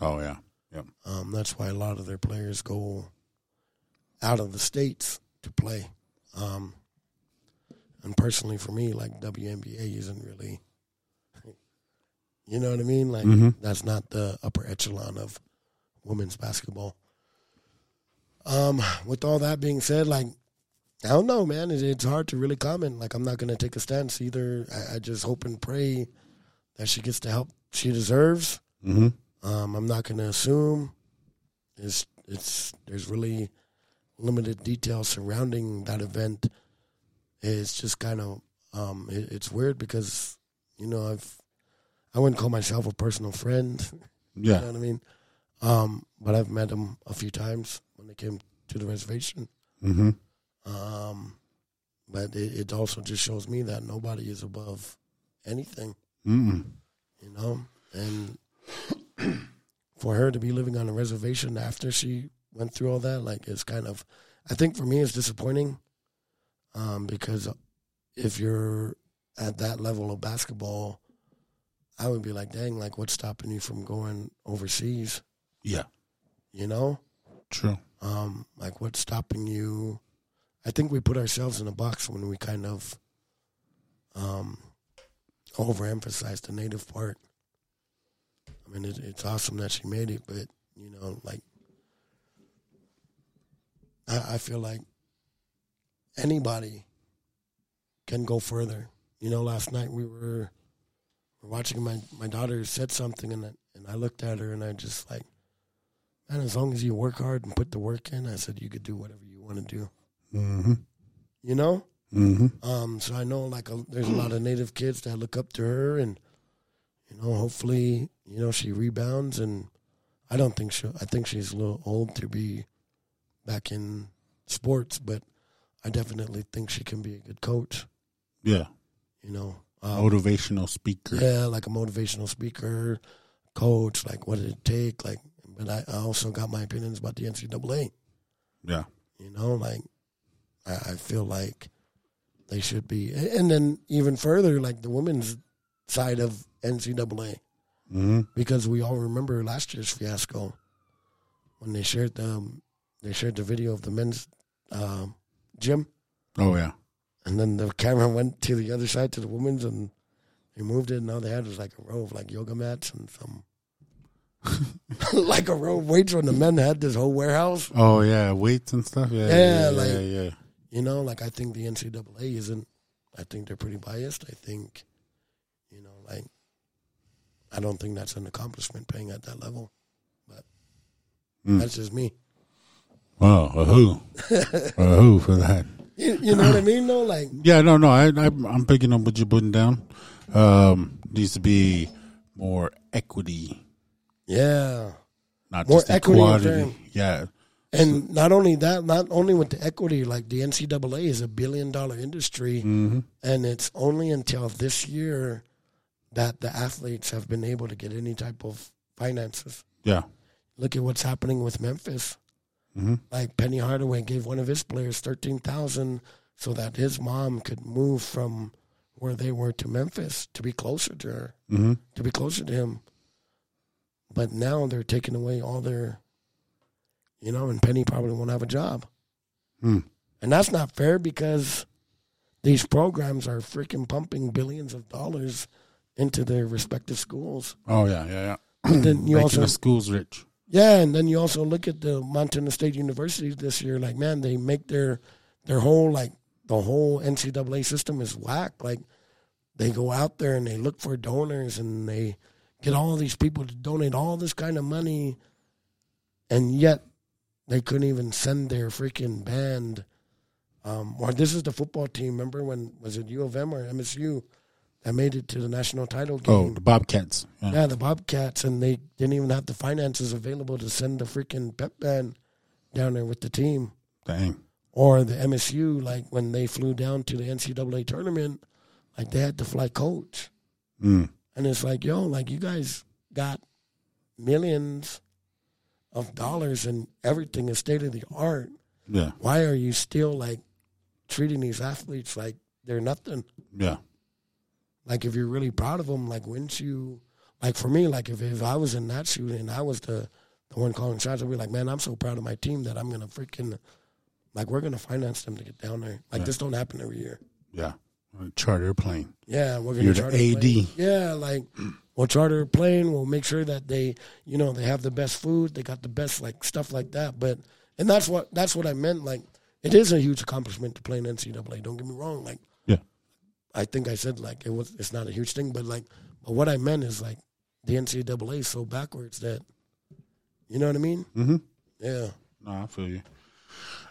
[SPEAKER 1] Oh yeah. Yep.
[SPEAKER 4] Um, that's why a lot of their players go out of the states to play. Um, and personally, for me, like WNBA isn't really, you know what I mean? Like
[SPEAKER 1] Mhm.
[SPEAKER 4] that's not the upper echelon of women's basketball. Um, with all that being said, like I don't know, man. It, it's hard to really comment. Like I'm not gonna take a stance either. I, I just hope and pray that she gets the help she deserves.
[SPEAKER 1] Mm-hmm.
[SPEAKER 4] Um, I'm not going to assume. It's it's there's really limited details surrounding that event. It's just kind of um, it, it's weird because you know I've I wouldn't call myself a personal friend. You know
[SPEAKER 1] Yeah.
[SPEAKER 4] what I mean? Um, but I've met them a few times when they came to the reservation.
[SPEAKER 1] Mm-hmm.
[SPEAKER 4] Um, but it, it also just shows me that nobody is above anything.
[SPEAKER 1] Mm-mm.
[SPEAKER 4] you know, and for her to be living on a reservation after she went through all that, like, it's kind of, I think for me, it's disappointing, um, because if you're at that level of basketball, I would be like, dang, like, what's stopping you from going overseas?
[SPEAKER 1] Yeah.
[SPEAKER 4] You know,
[SPEAKER 1] True.
[SPEAKER 4] um, like, what's stopping you? I think we put ourselves in a box when we kind of um, overemphasize the native part. I mean, it, it's awesome that she made it, but you know, like, I, I feel like anybody can go further. You know, last night we were, were watching my my daughter said something, and I, and I looked at her and I just like, man, as long as you work hard and put the work in, I said you could do whatever you want to do.
[SPEAKER 1] Mm-hmm.
[SPEAKER 4] You know.
[SPEAKER 1] Mm-hmm.
[SPEAKER 4] Um, so I know like a, there's a lot of native kids that look up to her, and you know, hopefully, you know, she rebounds. And I don't think she. I think she's a little old to be back in sports, but I definitely think she can be a good coach.
[SPEAKER 1] Yeah.
[SPEAKER 4] You know, um,
[SPEAKER 1] Motivational speaker.
[SPEAKER 4] yeah, like a motivational speaker, coach. Like, what did it take? Like, but I, I also got my opinions about the NCAA.
[SPEAKER 1] Yeah.
[SPEAKER 4] You know, like I, I feel like they should be, and then even further, like the women's side of NCAA,
[SPEAKER 1] Mm-hmm.
[SPEAKER 4] because we all remember last year's fiasco when they shared the they shared the video of the men's um, gym,
[SPEAKER 1] Oh yeah.
[SPEAKER 4] and then the camera went to the other side to the women's, and they moved it, and all they had was like a row of like yoga mats and some. like a row of weights when the men had this whole warehouse.
[SPEAKER 1] Oh yeah. Weights and stuff. Yeah.
[SPEAKER 4] Yeah,
[SPEAKER 1] Yeah.
[SPEAKER 4] like-
[SPEAKER 1] yeah, yeah.
[SPEAKER 4] You know, like I think the NCAA isn't. I think they're pretty biased. I think, you know, like I don't think that's an accomplishment playing at that level. But
[SPEAKER 1] Mm.
[SPEAKER 4] that's just me.
[SPEAKER 1] Wow. A who? a who for that?
[SPEAKER 4] You, you know what I mean? Though, like
[SPEAKER 1] Yeah. No. No. I, I I'm picking up what you're putting down. Um, needs to be more equity,
[SPEAKER 4] yeah,
[SPEAKER 1] not
[SPEAKER 4] More
[SPEAKER 1] just
[SPEAKER 4] equity
[SPEAKER 1] equality. Yeah.
[SPEAKER 4] and not only that, not only with the equity, like the NCAA is a billion dollar industry,
[SPEAKER 1] Mm-hmm.
[SPEAKER 4] and it's only until this year that the athletes have been able to get any type of finances.
[SPEAKER 1] Yeah.
[SPEAKER 4] Look at what's happening with Memphis.
[SPEAKER 1] Mm-hmm.
[SPEAKER 4] like Penny Hardaway gave one of his players thirteen thousand so that his mom could move from where they were to Memphis to be closer to her,
[SPEAKER 1] Mm-hmm.
[SPEAKER 4] to be closer to him. But now they're taking away all their, you know, and Penny probably won't have a job,
[SPEAKER 1] Hmm.
[SPEAKER 4] and that's not fair because these programs are freaking pumping billions of dollars into their respective schools.
[SPEAKER 1] Oh yeah. Yeah. Yeah.
[SPEAKER 4] But then you
[SPEAKER 1] Making
[SPEAKER 4] also
[SPEAKER 1] the schools rich.
[SPEAKER 4] Yeah, and then you also look at the Montana State University this year. Like, man, they make their their whole like the whole NCAA system is whack. Like, they go out there and they look for donors and they get all these people to donate all this kind of money, and yet they couldn't even send their freaking band. Um, or this is the football team. Remember when was it U of M or MSU that made it to the national title game?
[SPEAKER 1] Oh, the Bobcats. Yeah.
[SPEAKER 4] Yeah, the Bobcats, and they didn't even have the finances available to send the freaking pep band down there with the team.
[SPEAKER 1] Dang.
[SPEAKER 4] Or the MSU, like when they flew down to the NCAA tournament, like they had to fly coach.
[SPEAKER 1] Mm.
[SPEAKER 4] And it's like, yo, like you guys got millions of dollars and everything is state of the art.
[SPEAKER 1] Yeah.
[SPEAKER 4] Why are you still like treating these athletes like they're nothing?
[SPEAKER 1] Yeah.
[SPEAKER 4] Like if you're really proud of them, like wouldn't you? Like for me, like if, if I was in that shoot and I was the the one calling shots, I'd be like, man, I'm so proud of my team that I'm gonna freaking like we're gonna finance them to get down there. Like this don't happen every year.
[SPEAKER 1] Yeah. Charter plane.
[SPEAKER 4] Yeah, we're gonna
[SPEAKER 1] You're the
[SPEAKER 4] charter a
[SPEAKER 1] AD.
[SPEAKER 4] plane. Yeah, like we'll charter a plane. We'll make sure that they, you know, they have the best food. They got the best like stuff like that. But and that's what that's what I meant. Like it is a huge accomplishment to play in NCAA. Don't get me wrong. Like
[SPEAKER 1] Yeah.
[SPEAKER 4] I think I said like it was. It's not a huge thing, but like, but what I meant is like the NCAA is so backwards that, you know what I mean?
[SPEAKER 1] Mm-hmm.
[SPEAKER 4] Yeah.
[SPEAKER 1] No, I feel you.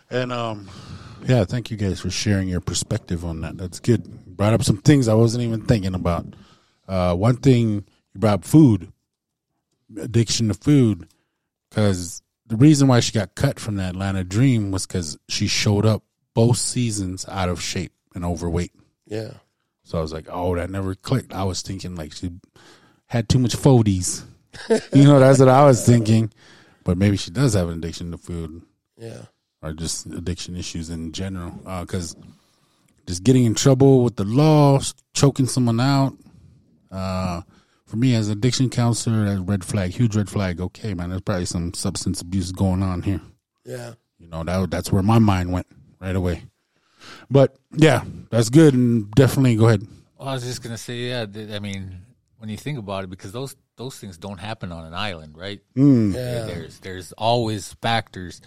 [SPEAKER 1] And um, yeah, thank you guys for sharing your perspective on that. That's good. Brought up some things I wasn't even thinking about. Uh, one thing you brought up food, addiction to food, because the reason why she got cut from the Atlanta Dream was because she showed up both seasons out of shape and overweight.
[SPEAKER 4] Yeah.
[SPEAKER 1] So I was like, oh, that never clicked. I was thinking like she had too much foodies. you know, that's what I was thinking. But maybe she does have an addiction to food
[SPEAKER 4] Yeah.
[SPEAKER 1] or just addiction issues in general. Because just getting in trouble with the law, choking someone out. Uh, for me, as an addiction counselor, that red flag, huge red flag. Okay, man, there's probably some substance abuse going on here.
[SPEAKER 4] Yeah.
[SPEAKER 1] You know, that that's where my mind went right away. But yeah, that's good and definitely go ahead.
[SPEAKER 5] Well, I was just gonna say, yeah. th- I mean, when you think about it, because those those things don't happen on an island, right?
[SPEAKER 1] Mm.
[SPEAKER 4] Yeah.
[SPEAKER 5] There's there's always factors.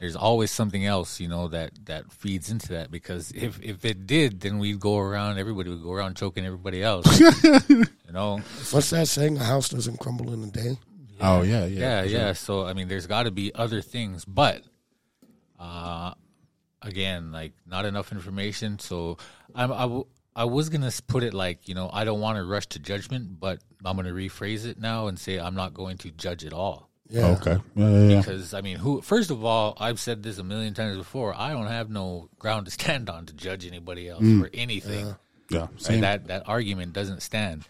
[SPEAKER 5] There's always something else, you know, that that feeds into that. Because if if it did, then we'd go around. Everybody would go around choking everybody else. you know.
[SPEAKER 4] What's that saying? A house doesn't crumble in a day.
[SPEAKER 1] Oh yeah, yeah,
[SPEAKER 5] Yeah,
[SPEAKER 1] for
[SPEAKER 5] yeah. So I mean, there's got to be other things, but uh, again, like not enough information. So I'm, I, w- I was gonna put it like you know I don't want to rush to judgment, but I'm gonna rephrase it now and say I'm not going to judge at all.
[SPEAKER 4] Yeah.
[SPEAKER 1] Okay. Yeah, yeah, yeah.
[SPEAKER 5] Because I mean, who? First of all, I've said this a million times before. I don't have no ground to stand on to judge anybody else mm. for anything.
[SPEAKER 1] Yeah.
[SPEAKER 5] Right?
[SPEAKER 1] Same.
[SPEAKER 5] That that argument doesn't stand.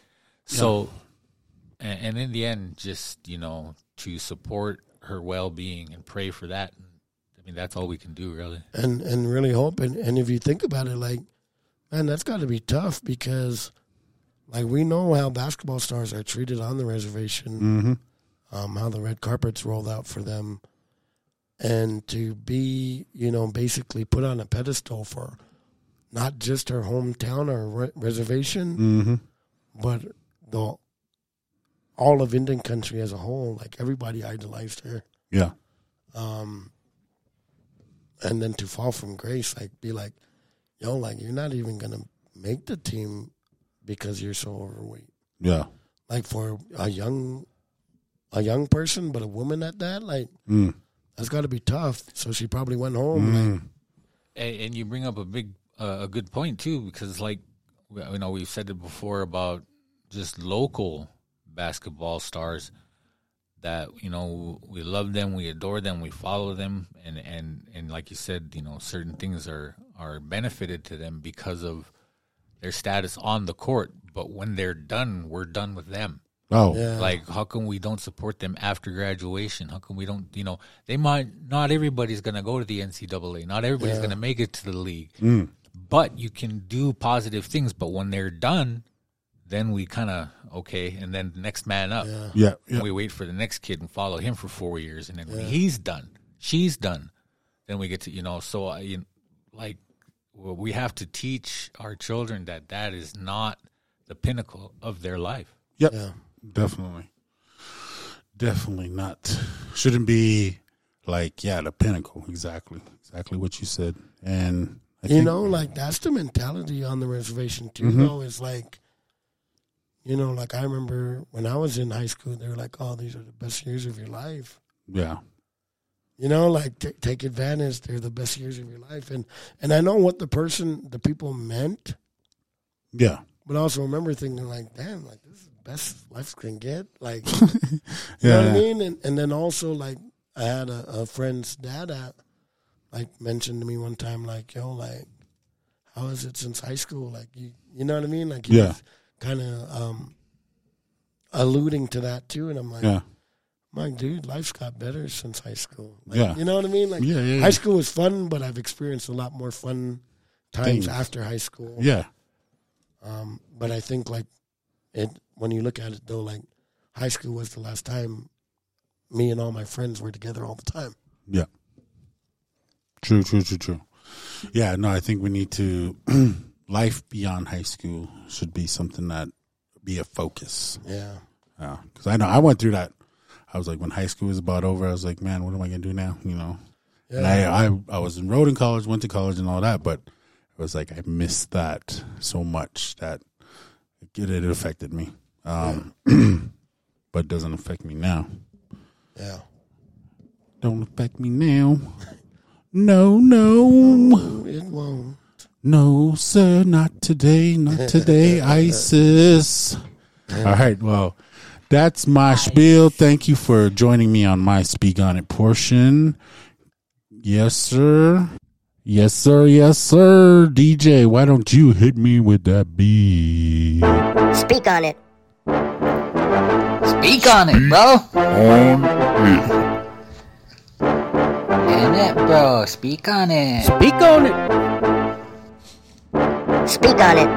[SPEAKER 5] So, and, and in the end, just you know, to support her well being and pray for that. I mean, that's all we can do, really.
[SPEAKER 4] and and really hope and, and if you think about it like man that's got to be tough because like we know how basketball stars are treated on the reservation
[SPEAKER 1] Mm-hmm.
[SPEAKER 4] um, how the red carpets rolled out for them and to be you know basically put on a pedestal for not just her hometown or re- reservation
[SPEAKER 1] Mm-hmm.
[SPEAKER 4] but the all of indian country as a whole like everybody idolized her
[SPEAKER 1] Yeah.
[SPEAKER 4] um, and then to fall from grace, like be like, yo, like you're not even gonna make the team because you're so overweight.
[SPEAKER 1] Yeah.
[SPEAKER 4] Like for a young, a young person, but a woman at that, like
[SPEAKER 1] Mm.
[SPEAKER 4] that's got to be tough. So she probably went home. Like,
[SPEAKER 1] Mm.
[SPEAKER 5] And, and you bring up a big, uh, a good point too, because like, you know, we've said it before about just local basketball stars that you know we love them, we adore them, we follow them, and and and like you said, you know, certain things are are benefited to them because of their status on the court. But when they're done, we're done with them.
[SPEAKER 1] Oh.
[SPEAKER 4] yeah,
[SPEAKER 5] Like, how come we don't support them after graduation? How come we don't, you know, they might, not everybody's going to go to the NCAA. Not everybody's
[SPEAKER 4] Yeah.
[SPEAKER 5] going to make it to the league.
[SPEAKER 1] Mm.
[SPEAKER 5] But you can do positive things. But when they're done, then we kind of, okay. And then the next man up.
[SPEAKER 4] yeah,
[SPEAKER 1] Yeah. Yeah.
[SPEAKER 5] we wait for the next kid and follow him for four years. And then when he's done, she's done, then we get to, you know, so I, you like, well, we have to teach our children that that is not the pinnacle of their life.
[SPEAKER 1] Yep.
[SPEAKER 4] yeah.
[SPEAKER 1] Definitely. Definitely not. Shouldn't be like, yeah, the pinnacle. Exactly. Exactly what you said. And I
[SPEAKER 4] You
[SPEAKER 1] think-
[SPEAKER 4] know, like that's the mentality on the reservation too.
[SPEAKER 1] Mhm.
[SPEAKER 4] Though is like, you know, like I remember when I was in high school, they were like, "Oh, these are the best years of your life."
[SPEAKER 1] yeah.
[SPEAKER 4] You know, like t- take advantage. They're the best years of your life, and and I know what the person, the people meant,
[SPEAKER 1] Yeah.
[SPEAKER 4] but I also remember thinking like, damn, like this is the best life can get. Like, you
[SPEAKER 1] Yeah.
[SPEAKER 4] know what I mean? And and then also like I had a, a friend's dad that like mentioned to me one time, like, yo, like, how is it since high school? Like, you you know what I mean? Like,
[SPEAKER 1] Yeah.
[SPEAKER 4] was kind of um alluding to that too, and I'm like,
[SPEAKER 1] Yeah.
[SPEAKER 4] my dude, life's got better since high school. Like,
[SPEAKER 1] Yeah.
[SPEAKER 4] you know what I mean. Like
[SPEAKER 1] Yeah, yeah, yeah.
[SPEAKER 4] high school was fun, but I've experienced a lot more fun times
[SPEAKER 1] Things.
[SPEAKER 4] after high school.
[SPEAKER 1] Yeah.
[SPEAKER 4] Um, but I think like it when you look at it though, like high school was the last time me and all my friends were together all the time.
[SPEAKER 1] Yeah. True, true, true, true. Yeah, no, I think we need to life beyond high school should be something that be a focus.
[SPEAKER 4] Yeah.
[SPEAKER 1] Yeah, because I know I went through that. I was like, when high school was about over, I was like, man, what am I gonna do now? You know, Yeah. and I, I I was enrolled in college, went to college, and all that, but it was like I missed that so much that it, it affected me. Um, but it doesn't affect me now.
[SPEAKER 4] Yeah.
[SPEAKER 1] Don't affect me now. No, no,
[SPEAKER 4] It won't.
[SPEAKER 1] No, sir, not today, not today, ISIS. All right, well, that's my spiel. Thank you for joining me on my Speak On It portion. Yes, sir. Yes, sir. Yes, sir. DJ, why don't you hit me with that beat?
[SPEAKER 7] Speak on it.
[SPEAKER 8] Speak on it, bro. Damn it, bro. Speak on it.
[SPEAKER 3] Speak on it.
[SPEAKER 7] Speak on it.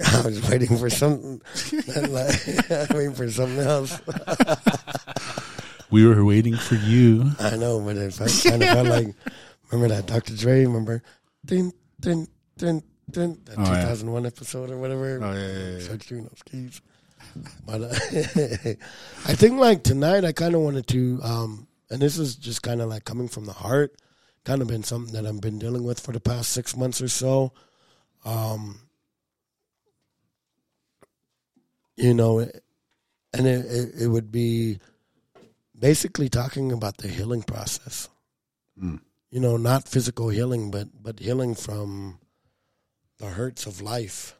[SPEAKER 4] I was waiting for something. like, waiting for something else.
[SPEAKER 1] We were waiting for you.
[SPEAKER 4] I know, but it felt, kind of felt like. Remember that Dr. Dre? Remember? Dun, dun, dun, dun, that
[SPEAKER 1] Oh, yeah.
[SPEAKER 4] 2001 episode or whatever.
[SPEAKER 1] Oh, yeah, yeah, yeah.
[SPEAKER 4] Start shooting those keys. But uh, I think like tonight, I kind of wanted to, um, and this is just kind of like coming from the heart, kind of been something that I've been dealing with for the past six months or so. Um, you know, it, and it, it, it would be basically talking about the healing process. You know, not physical healing, but but healing from the hurts of life.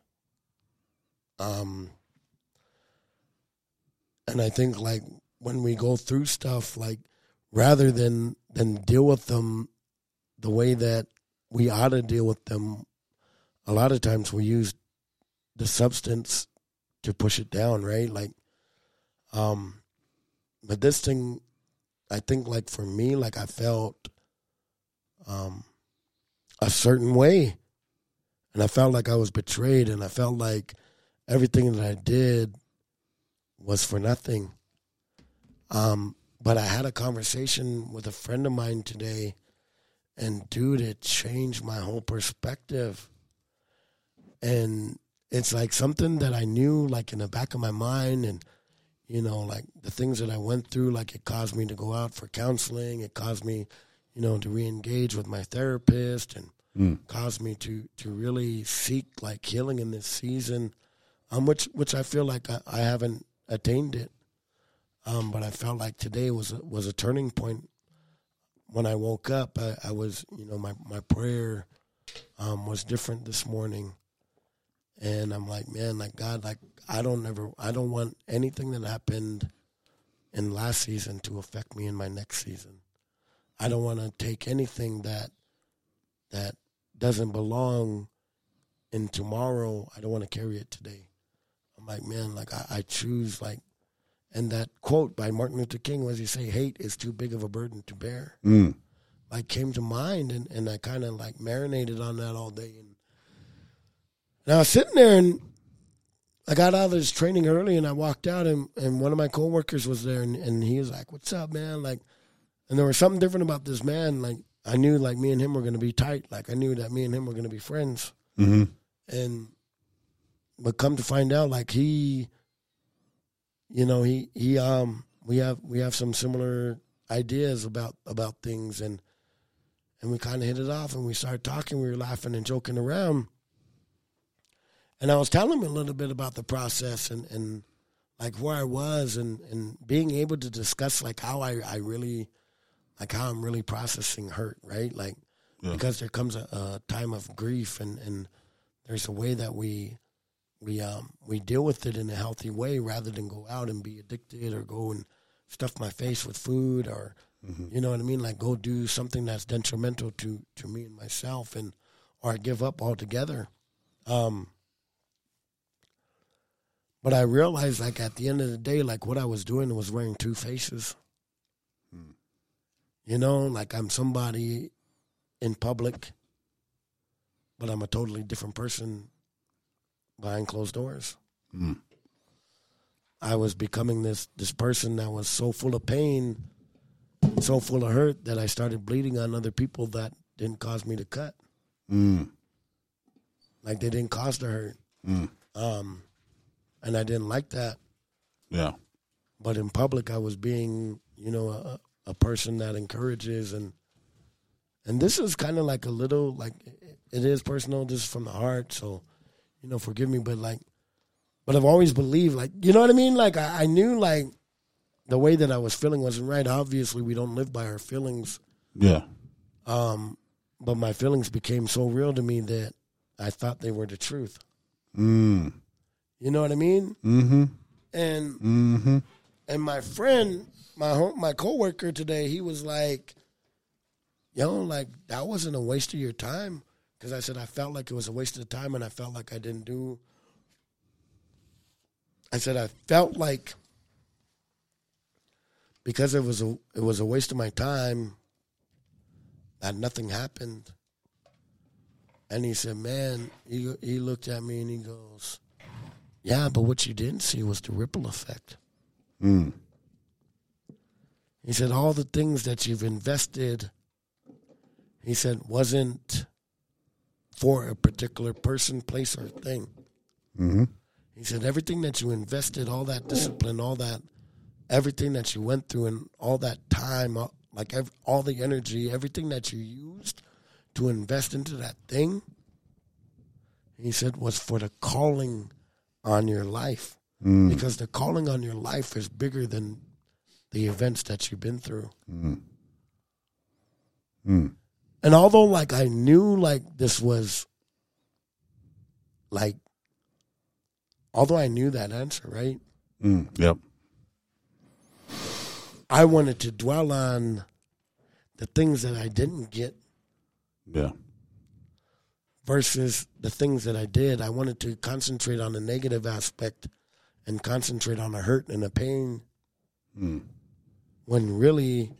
[SPEAKER 4] Um, and I think like when we go through stuff, like rather than than deal with them the way that we ought to deal with them, a lot of times we use the substance to push it down, right? Like, um, but this thing, I think, like for me, like I felt, um, a certain way, and I felt like I was betrayed, and I felt like everything that I did was for nothing. Um, but I had a conversation with a friend of mine today, and dude, it changed my whole perspective. And it's like something that I knew, like in the back of my mind, and you know, like the things that I went through, like it caused me to go out for counseling. It caused me, you know, to re-engage with my therapist, and caused me to to really seek like healing in this season, um, which which I feel like I, I haven't attained it. Um, but I felt like today was a, was a turning point. When I woke up, I, I was, you know, my my prayer um, was different this morning, and I'm like, man, like God, like I don't ever, I don't want anything that happened in last season to affect me in my next season. I don't want to take anything that that doesn't belong in tomorrow. I don't want to carry it today. I'm like, man, like I, I choose like, and that quote by Martin Luther King was he say, hate is too big of a burden to bear.
[SPEAKER 1] Mm.
[SPEAKER 4] Like came to mind, and, and I kind of like marinated on that all day. And, and I was sitting there, and I got out of this training early, and I walked out, and, and one of my coworkers was there, and, and he was like, "What's up, man?" Like, and there was something different about this man. Like, I knew like me and him were going to be tight. Like, I knew that me and him were going to be friends.
[SPEAKER 1] hmm
[SPEAKER 4] And but come to find out, like he, you know, he he um we have we have some similar ideas about about things, and and we kind of hit it off, and we started talking. We were laughing and joking around, and I was telling him a little bit about the process and and like where I was, and and being able to discuss like how I I really like how I'm really processing hurt, right? Like because there comes a, a time of grief, and and there's a way that we we um we deal with it in a healthy way rather than go out and be addicted or go and stuff my face with food or You know what I mean? Like go do something that's detrimental to to me and myself, and or give up altogether. Um, but I realized, like at the end of the day, like what I was doing was wearing two faces. You know, like I'm somebody in public, but I'm a totally different person behind closed doors. I was becoming this this person that was so full of pain, so full of hurt that I started bleeding on other people that didn't cause me to cut.
[SPEAKER 1] Mm.
[SPEAKER 4] Like they didn't cause the hurt. Um, and I didn't like that.
[SPEAKER 1] Yeah.
[SPEAKER 4] But in public, I was being, you know, a, a person that encourages and and this is kind of like a little like it is personal. This is from the heart, so you know, forgive me. But like, but I've always believed, like, you know what I mean? Like, I, I knew like the way that I was feeling wasn't right. Obviously, we don't live by our feelings.
[SPEAKER 1] Yeah.
[SPEAKER 4] Um, but my feelings became so real to me that I thought they were the truth.
[SPEAKER 1] Mm.
[SPEAKER 4] You know what I mean?
[SPEAKER 1] Mm-hmm.
[SPEAKER 4] And
[SPEAKER 1] Mm-hmm.
[SPEAKER 4] and my friend, my home, my coworker today, he was like, "Yo, like that wasn't a waste of your time." Because I said I felt like it was a waste of time, and I felt like I didn't do. I said I felt like because it was a it was a waste of my time that nothing happened. And he said, "Man," he he looked at me and he goes, "Yeah, but what you didn't see was the ripple effect."
[SPEAKER 1] Mm.
[SPEAKER 4] He said, all the things that you've invested, he said, wasn't for a particular person, place, or thing.
[SPEAKER 1] Mm-hmm.
[SPEAKER 4] He said, everything that you invested, all that discipline, all that, everything that you went through, and all that time, like ev- all the energy, everything that you used to invest into that thing, he said, was for the calling on your life. Because the calling on your life is bigger than the events that you've been through.
[SPEAKER 1] Mm.
[SPEAKER 4] And although like I knew like this was like although I knew that answer, right?
[SPEAKER 1] Mm. Yep.
[SPEAKER 4] I wanted to dwell on the things that I didn't get
[SPEAKER 1] Yeah.
[SPEAKER 4] versus the things that I did. I wanted to concentrate on the negative aspect and concentrate on the hurt and the pain
[SPEAKER 1] Mm.
[SPEAKER 4] when really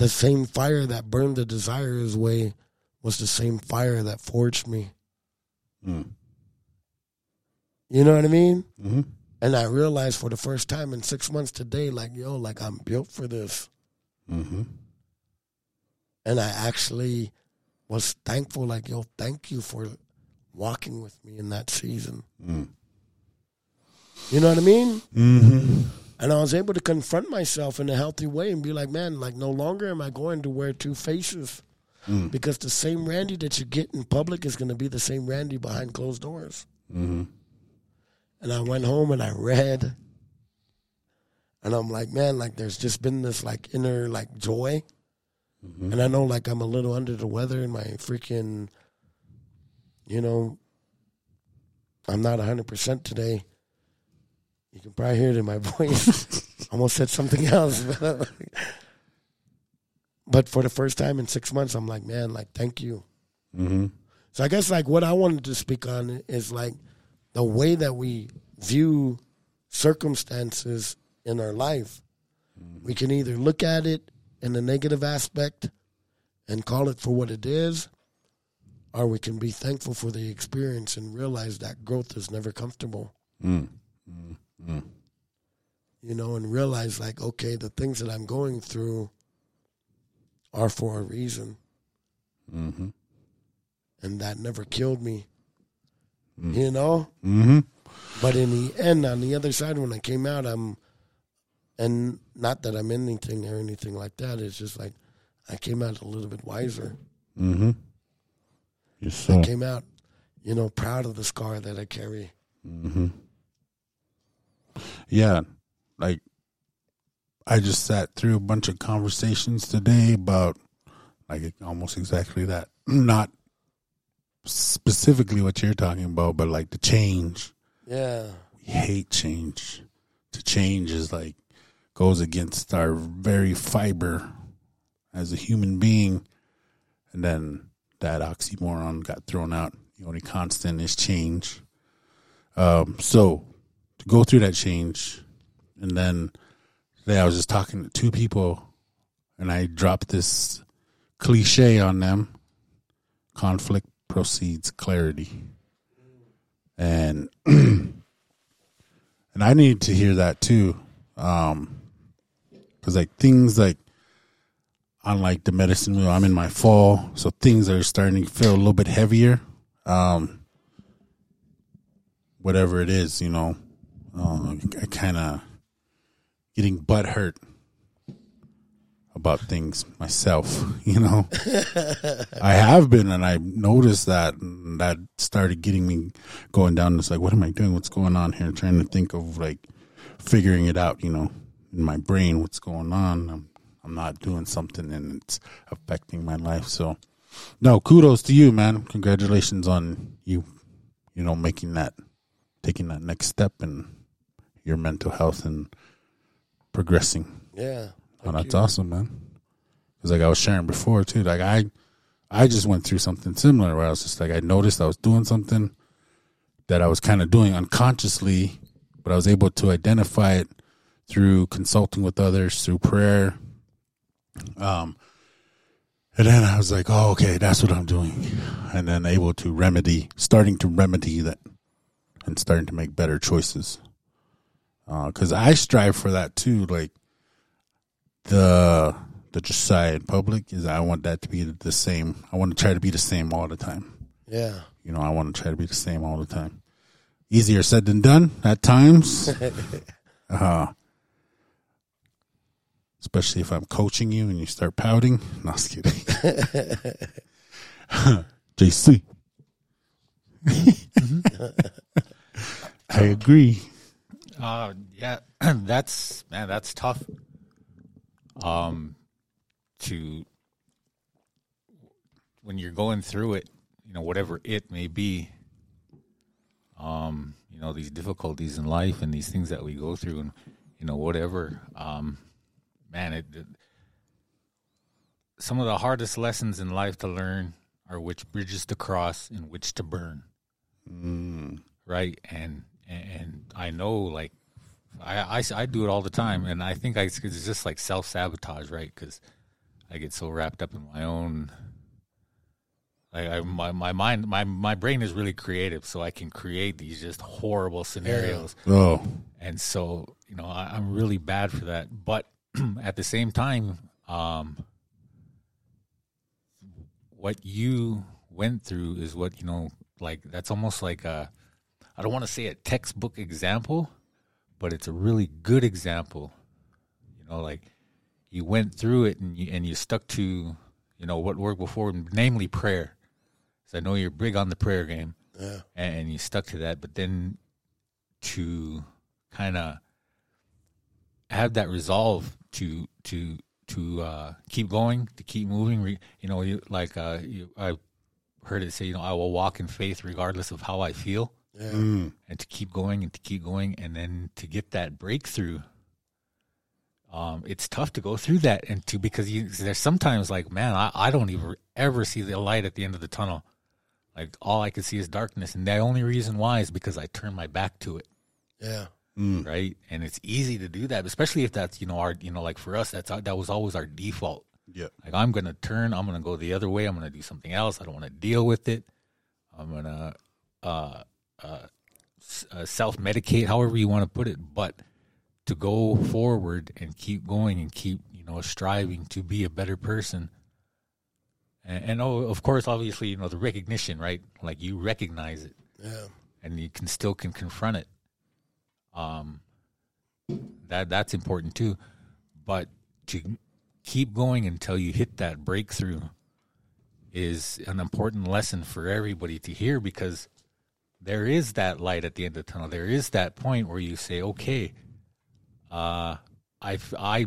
[SPEAKER 4] the same fire that burned the desires away was the same fire that forged me.
[SPEAKER 1] Mm.
[SPEAKER 4] You know what I mean?
[SPEAKER 1] Mm-hmm.
[SPEAKER 4] And I realized for the first time in six months today, like, yo, like I'm built for this.
[SPEAKER 1] Mm-hmm.
[SPEAKER 4] And I actually was thankful, like, yo, thank you for walking with me in that season.
[SPEAKER 1] Mm.
[SPEAKER 4] You know what I mean?
[SPEAKER 1] Mm-hmm.
[SPEAKER 4] And I was able to confront myself in a healthy way and be like, man, like no longer am I going to wear two faces. Because the same Randy that you get in public is going to be the same Randy behind closed doors.
[SPEAKER 1] Mm-hmm.
[SPEAKER 4] And I went home and I read. And I'm like, man, like there's just been this like inner like joy. And I know like I'm a little under the weather in my freaking, you know, I'm not 100% today. You can probably hear it in my voice. Almost said something else. but for the first time in six months, I'm like, man, like, thank you.
[SPEAKER 1] Mm-hmm.
[SPEAKER 4] So I guess like what I wanted to speak on is like the way that we view circumstances in our life. Mm-hmm. We can either look at it in the negative aspect and call it for what it is, or we can be thankful for the experience and realize that growth is never comfortable.
[SPEAKER 1] Mm. Mm. Mm.
[SPEAKER 4] You know, and realize like, okay, the things that I'm going through are for a reason.
[SPEAKER 1] Mm-hmm.
[SPEAKER 4] And that never killed me. You know?
[SPEAKER 1] Mm-hmm.
[SPEAKER 4] But in the end, on the other side, when I came out, I'm, and not that I'm anything or anything like that. It's just like I came out a little bit wiser.
[SPEAKER 1] Mm-hmm. Yes,
[SPEAKER 4] I came out, you know, proud of the scar that I carry.
[SPEAKER 1] Mm-hmm. Yeah, like I just sat through a bunch of conversations today about like almost exactly that. Not specifically what you're talking about, but like the change.
[SPEAKER 4] Yeah,
[SPEAKER 1] We hate change. To change is like goes against our very fiber as a human being. And then that oxymoron got thrown out. The only constant is change. Um, so to go through that change, and then today I was just talking to two people, and I dropped this cliche on them: conflict proceeds clarity, and and I need to hear that too, um, because like things like on like the medicine wheel, I'm in my fall, so things are starting to feel a little bit heavier. Um, whatever it is, you know, uh, I kind of getting butt hurt about things myself, you know. I have been, and I noticed that, and that started getting me going down. It's like, what am I doing? What's going on here? trying to think of like figuring it out, you know, in my brain, what's going on. I'm, I'm not doing something, and it's affecting my life. So, no, kudos to you, man. Congratulations on you, you know, making that, taking that next step in your mental health and progressing.
[SPEAKER 4] Yeah.
[SPEAKER 1] Oh, that's awesome, man. Because like I was sharing before too, like I, I just went through something similar where I was just like I noticed I was doing something that I was kind of doing unconsciously, but I was able to identify it through consulting with others, through prayer. Um, and then I was like, oh, okay, that's what I'm doing, and then able to remedy, starting to remedy that, and starting to make better choices. Because I strive for that too, like the the Josiah in public is I want that to be the same. I want to try to be the same all the time.
[SPEAKER 4] Yeah.
[SPEAKER 1] You know, I want to try to be the same all the time. Easier said than done at times. uh, especially if I'm coaching you and you start pouting. No, was kidding. JC. I agree.
[SPEAKER 5] Uh, yeah, that's man, that's tough. Um, to when you're going through it, you know, whatever it may be. Um, you know, these difficulties in life and these things that we go through, and you know, whatever. Um, man, it, it some of the hardest lessons in life to learn are which bridges to cross and which to burn. Right, and and I know like I, I, I do it all the time, and I think I, it's just like self sabotage, right? Because I get so wrapped up in my own. I, I my my mind my my brain is really creative, so I can create these just horrible scenarios,
[SPEAKER 1] Oh,
[SPEAKER 5] and so you know I, I'm really bad for that. But at the same time, um, what you went through is what you know, like that's almost like a. I don't want to say a textbook example, but it's a really good example. You know, like you went through it and you and you stuck to, you know, what worked before, namely prayer. So I know you're big on the prayer game,
[SPEAKER 4] Yeah.
[SPEAKER 5] and, you stuck to that. But then to kind of have that resolve to to to uh, keep going, to keep moving. Re, you know, you, like uh, you, I heard it say, you know, I will walk in faith regardless of how I feel
[SPEAKER 4] Yeah.
[SPEAKER 1] Mm.
[SPEAKER 5] and to keep going and to keep going and then to get that breakthrough um, it's tough to go through that and to because you there's sometimes like man I, I don't even ever see the light at the end of the tunnel like all i can see is darkness and the only reason why is because i turn my back to it
[SPEAKER 4] Yeah.
[SPEAKER 5] right and it's easy to do that especially if that's you know our you know like for us that's our- that was always our default
[SPEAKER 1] Yeah.
[SPEAKER 5] like I'm gonna turn, I'm gonna go the other way. I'm gonna do something else. I don't want to deal with it. I'm gonna uh, uh, uh, self medicate, however you want to put it. But to go forward and keep going and keep you know striving to be a better person. And, and oh, of course, obviously, you know the recognition, right? Like you recognize it
[SPEAKER 4] Yeah.
[SPEAKER 5] and you can still can confront it. Um, that that's important too, but to keep going until you hit that breakthrough is an important lesson for everybody to hear because there is that light at the end of the tunnel. There is that point where you say, "Okay, uh, I've I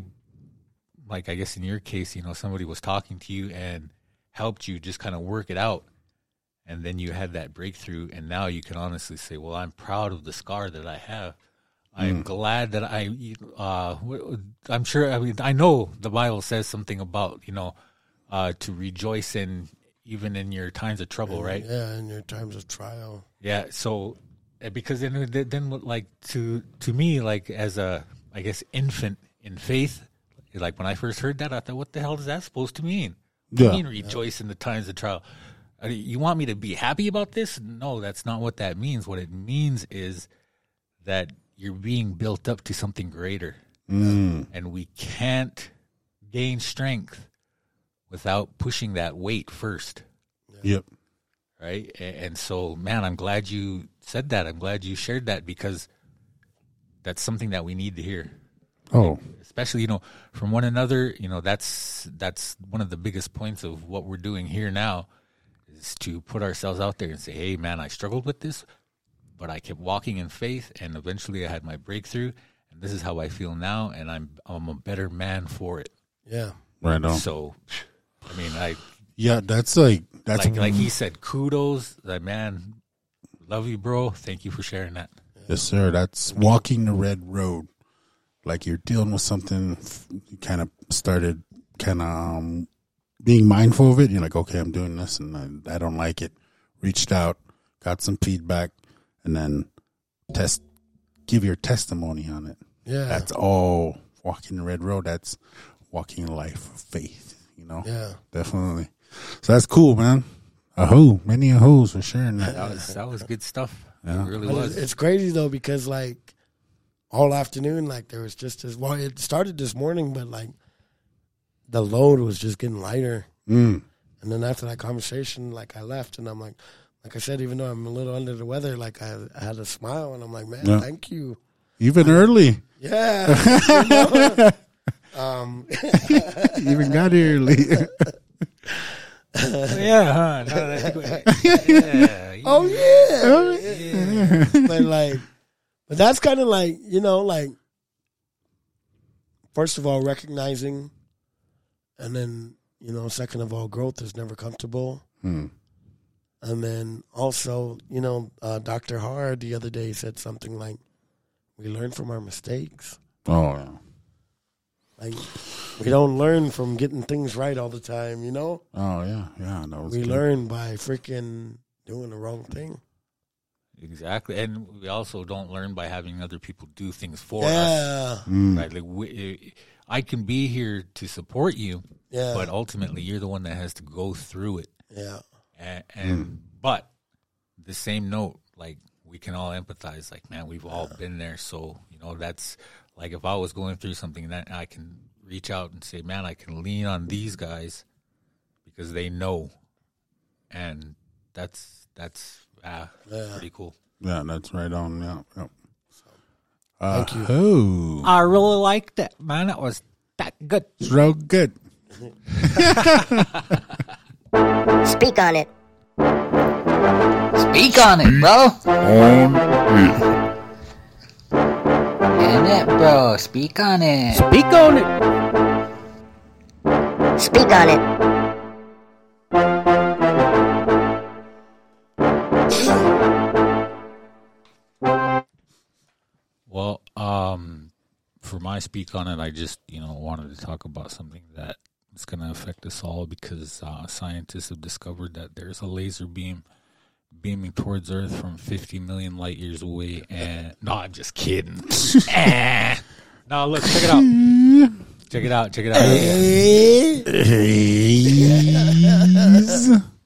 [SPEAKER 5] like I guess in your case, you know, somebody was talking to you and helped you just kind of work it out." and then you had that breakthrough and now you can honestly say well i'm proud of the scar that i have I'm glad that I, uh, I'm sure, I mean, I know the Bible says something about, you know, uh, to rejoice in, even in your times of trouble, right?
[SPEAKER 4] Yeah, in your times of trial.
[SPEAKER 5] Yeah. So, uh, because then, then like to, to me, like as a, I guess, infant in faith, like when I first heard that, I thought, what the hell is that supposed to mean? What do you
[SPEAKER 1] Yeah.
[SPEAKER 5] mean rejoice in the times of trial? You want me to be happy about this? No, that's not what that means. What it means is that you're being built up to something greater. And we can't gain strength without pushing that weight first.
[SPEAKER 1] Yep.
[SPEAKER 5] Right. A- And so, man, I'm glad you said that. I'm glad you shared that because that's something that we need to hear
[SPEAKER 1] Oh,
[SPEAKER 5] especially you know from one another you know that's that's one of the biggest points of what we're doing here now is to put ourselves out there and say hey man i struggled with this but i kept walking in faith and eventually i had my breakthrough and this is how i feel now and i'm i'm a better man for it
[SPEAKER 4] Yeah.
[SPEAKER 1] right on.
[SPEAKER 5] so i mean i
[SPEAKER 1] Yeah, that's like that's
[SPEAKER 5] like like he said kudos that man love you bro thank you for sharing that
[SPEAKER 1] yes, sir. That's walking the red road. Like you're dealing with something, you kind of started kind of um, being mindful of it. You're like, okay, I'm doing this, and I, I don't like it. Reached out, got some feedback, and then test, give your testimony on it.
[SPEAKER 4] Yeah.
[SPEAKER 1] That's all walking the red road. That's walking a life of faith. You know,
[SPEAKER 4] yeah.
[SPEAKER 1] definitely. So that's cool, man. A ho, many a hoes for sharing that.
[SPEAKER 5] that was that was good stuff
[SPEAKER 1] Yeah.
[SPEAKER 5] it really
[SPEAKER 4] But
[SPEAKER 5] was
[SPEAKER 4] It's, it's crazy though because like all afternoon, like there was just as well. It started this morning, but like the load was just getting lighter.
[SPEAKER 1] Mm.
[SPEAKER 4] And then after that conversation, like I left, and I'm like, like I said, even though I'm a little under the weather, like I, I had a smile, and I'm like, man,
[SPEAKER 1] Yeah.
[SPEAKER 4] thank you.
[SPEAKER 1] Even early,
[SPEAKER 4] Yeah. you know? um,
[SPEAKER 1] even got early.
[SPEAKER 5] Yeah huh? Now that I think about yeah
[SPEAKER 4] oh yeah. but like, but that's kind of like you know, like first of all, recognizing, and then you know, second of all, growth is never comfortable.
[SPEAKER 1] Hmm.
[SPEAKER 4] And then also, you know, uh, Dr. Hard the other day said something like, "We learn from our mistakes.
[SPEAKER 1] Oh, yeah.
[SPEAKER 4] Like, we don't learn from getting things right all the time. You know,
[SPEAKER 1] oh yeah, yeah. That was
[SPEAKER 4] we
[SPEAKER 1] good.
[SPEAKER 4] learn by freaking doing the wrong thing.
[SPEAKER 5] Exactly, and we also don't learn by having other people do things for us.
[SPEAKER 4] Yeah,
[SPEAKER 1] Mm.
[SPEAKER 5] Right? Like we, I can be here to support you,
[SPEAKER 4] yeah,
[SPEAKER 5] but ultimately you're the one that has to go through it.
[SPEAKER 4] yeah,
[SPEAKER 5] And, and but the same note, like we can all empathize. Like man, we've all been there. So you know that's like if I was going through something that I can reach out and say, man, I can lean on these guys because they know, and that's that's ah,
[SPEAKER 4] Yeah.
[SPEAKER 5] pretty cool.
[SPEAKER 1] Yeah, that's right on. Yeah, yeah. Uh,
[SPEAKER 4] Thank you.
[SPEAKER 1] Oh,
[SPEAKER 5] I really liked it, man. It was that good.
[SPEAKER 1] it's real good.
[SPEAKER 7] Speak on it.
[SPEAKER 8] Speak on it, bro. Damn it, bro. Speak on it.
[SPEAKER 3] Speak on it.
[SPEAKER 7] Speak on it.
[SPEAKER 5] Well, um, for my speak on it, I just you know wanted to talk about something that is going to affect us all because uh, scientists have discovered that there's a laser beam beaming towards Earth from 50 million light years away. And no, I'm just kidding. Eh. No, look, check it out. Check it out. Check it out.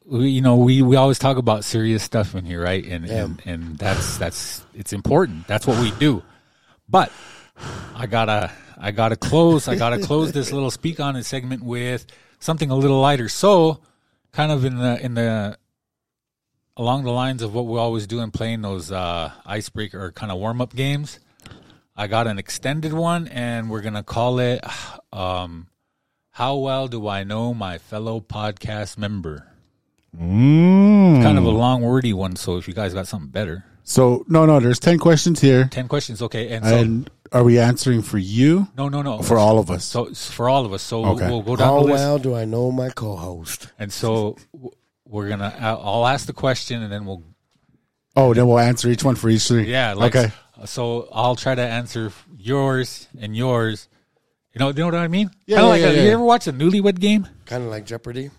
[SPEAKER 5] we, you know, we, we always talk about serious stuff in here, right? And, and and that's that's it's important. That's what we do. But I gotta I gotta close I gotta close this little speak on it segment with something a little lighter. So kind of in the in the along the lines of what we always do in playing those uh icebreaker or kind of warm up games. I got an extended one and we're gonna call it um how well do I know my fellow podcast member?
[SPEAKER 1] Mm.
[SPEAKER 5] Kind of a long wordy one, so if you guys got something better.
[SPEAKER 1] So no, no. There's ten questions here,
[SPEAKER 5] Ten questions, okay. And so
[SPEAKER 1] and are we answering for you
[SPEAKER 5] no no no
[SPEAKER 1] for all of us?
[SPEAKER 5] So for all of us. So
[SPEAKER 1] Okay.
[SPEAKER 5] we'll go down
[SPEAKER 4] How
[SPEAKER 5] the list,
[SPEAKER 4] well do I know my co-host?
[SPEAKER 5] and so w- we're gonna. I'll I'll ask the question, and then we'll.
[SPEAKER 1] oh, then we'll answer each one for each three.
[SPEAKER 5] Yeah. Like,
[SPEAKER 1] okay.
[SPEAKER 5] So I'll try to answer yours and yours. You know, you know what I mean?
[SPEAKER 1] Yeah,
[SPEAKER 5] Kinda
[SPEAKER 1] yeah,
[SPEAKER 5] like
[SPEAKER 1] yeah,
[SPEAKER 5] a,
[SPEAKER 1] yeah.
[SPEAKER 5] You ever watch a Newlywed Game?
[SPEAKER 4] Kind of like Jeopardy.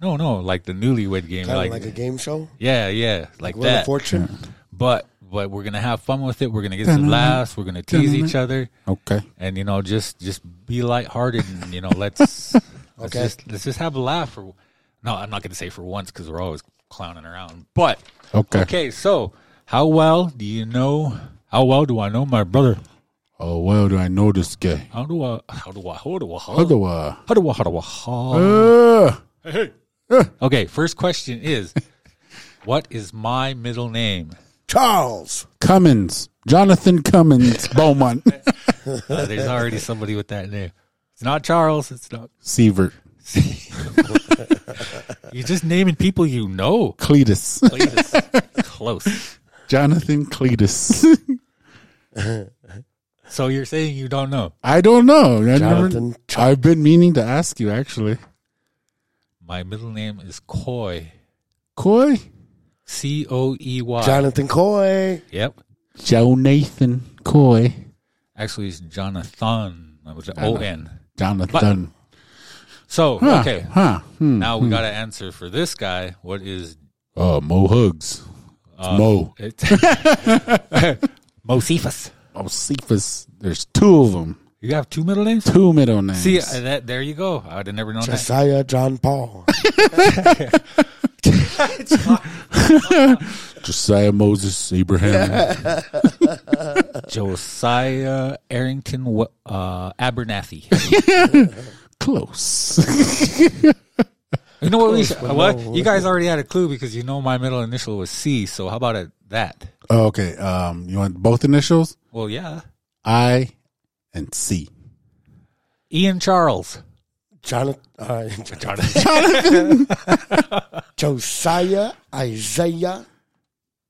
[SPEAKER 5] No, no, like the Newlywed Game.
[SPEAKER 4] Kind of
[SPEAKER 5] Like,
[SPEAKER 4] like, a game show.
[SPEAKER 5] yeah, yeah, like
[SPEAKER 4] Wheel of
[SPEAKER 5] that.
[SPEAKER 4] Fortune.
[SPEAKER 5] But but we're gonna have fun with it. We're gonna get some laughs. We're gonna tease each other,
[SPEAKER 1] Okay.
[SPEAKER 5] and you know, just just be lighthearted, and you know, let's let's just let's just have a laugh. For no, I'm not gonna say for once because we're always clowning around. But
[SPEAKER 1] Okay.
[SPEAKER 5] okay, so how well do you know? How well do I know my brother?
[SPEAKER 1] Oh well, do I know this guy?
[SPEAKER 5] How do I? How do I? How do I? How
[SPEAKER 1] How do I?
[SPEAKER 5] How do I? How do I? How?
[SPEAKER 1] Uh,
[SPEAKER 5] Okay, first question is, what is my middle name?
[SPEAKER 4] Charles.
[SPEAKER 1] Cummins, Jonathan Cummins, Beaumont,
[SPEAKER 5] Uh, there's already somebody with that name. It's not Charles. It's not.
[SPEAKER 1] Sievert,
[SPEAKER 5] You're just naming people you know.
[SPEAKER 1] Cletus,
[SPEAKER 5] Cletus. Close.
[SPEAKER 1] Jonathan Cletus.
[SPEAKER 5] So you're saying you don't know?
[SPEAKER 1] I don't know. I
[SPEAKER 4] Jonathan
[SPEAKER 1] never, I've been meaning to ask you actually.
[SPEAKER 5] My middle name is Coy.
[SPEAKER 1] Coy,
[SPEAKER 5] C O E Y.
[SPEAKER 4] Jonathan Coy.
[SPEAKER 5] Yep.
[SPEAKER 1] Jonathan Coy,
[SPEAKER 5] Actually, it's Jonathan. That was O N.
[SPEAKER 1] Jonathan.
[SPEAKER 5] So
[SPEAKER 1] Huh,
[SPEAKER 5] okay.
[SPEAKER 1] Huh. Hmm.
[SPEAKER 5] Now we got to answer for this guy. What is
[SPEAKER 1] Oh, Mo Hugs.
[SPEAKER 5] Uh,
[SPEAKER 1] Mo.
[SPEAKER 5] It, Mo Cephas.
[SPEAKER 1] Oh, Cephas. There's two of them.
[SPEAKER 5] You have two middle names.
[SPEAKER 1] Two middle names.
[SPEAKER 5] See, uh, that there you go. I'd have never known that.
[SPEAKER 4] Josiah John Paul.
[SPEAKER 1] Josiah Moses Abraham.
[SPEAKER 5] Josiah Arrington uh, Abernathy.
[SPEAKER 1] Close.
[SPEAKER 5] You know what? We should, what? You guys already had a clue because you know my middle initial was C. So how about it, that?
[SPEAKER 1] oh, okay. Um, you want both initials?
[SPEAKER 5] Well, yeah.
[SPEAKER 1] I and C.
[SPEAKER 5] Ian Charles.
[SPEAKER 4] Jonathan. Uh, Jonathan. Josiah Isaiah.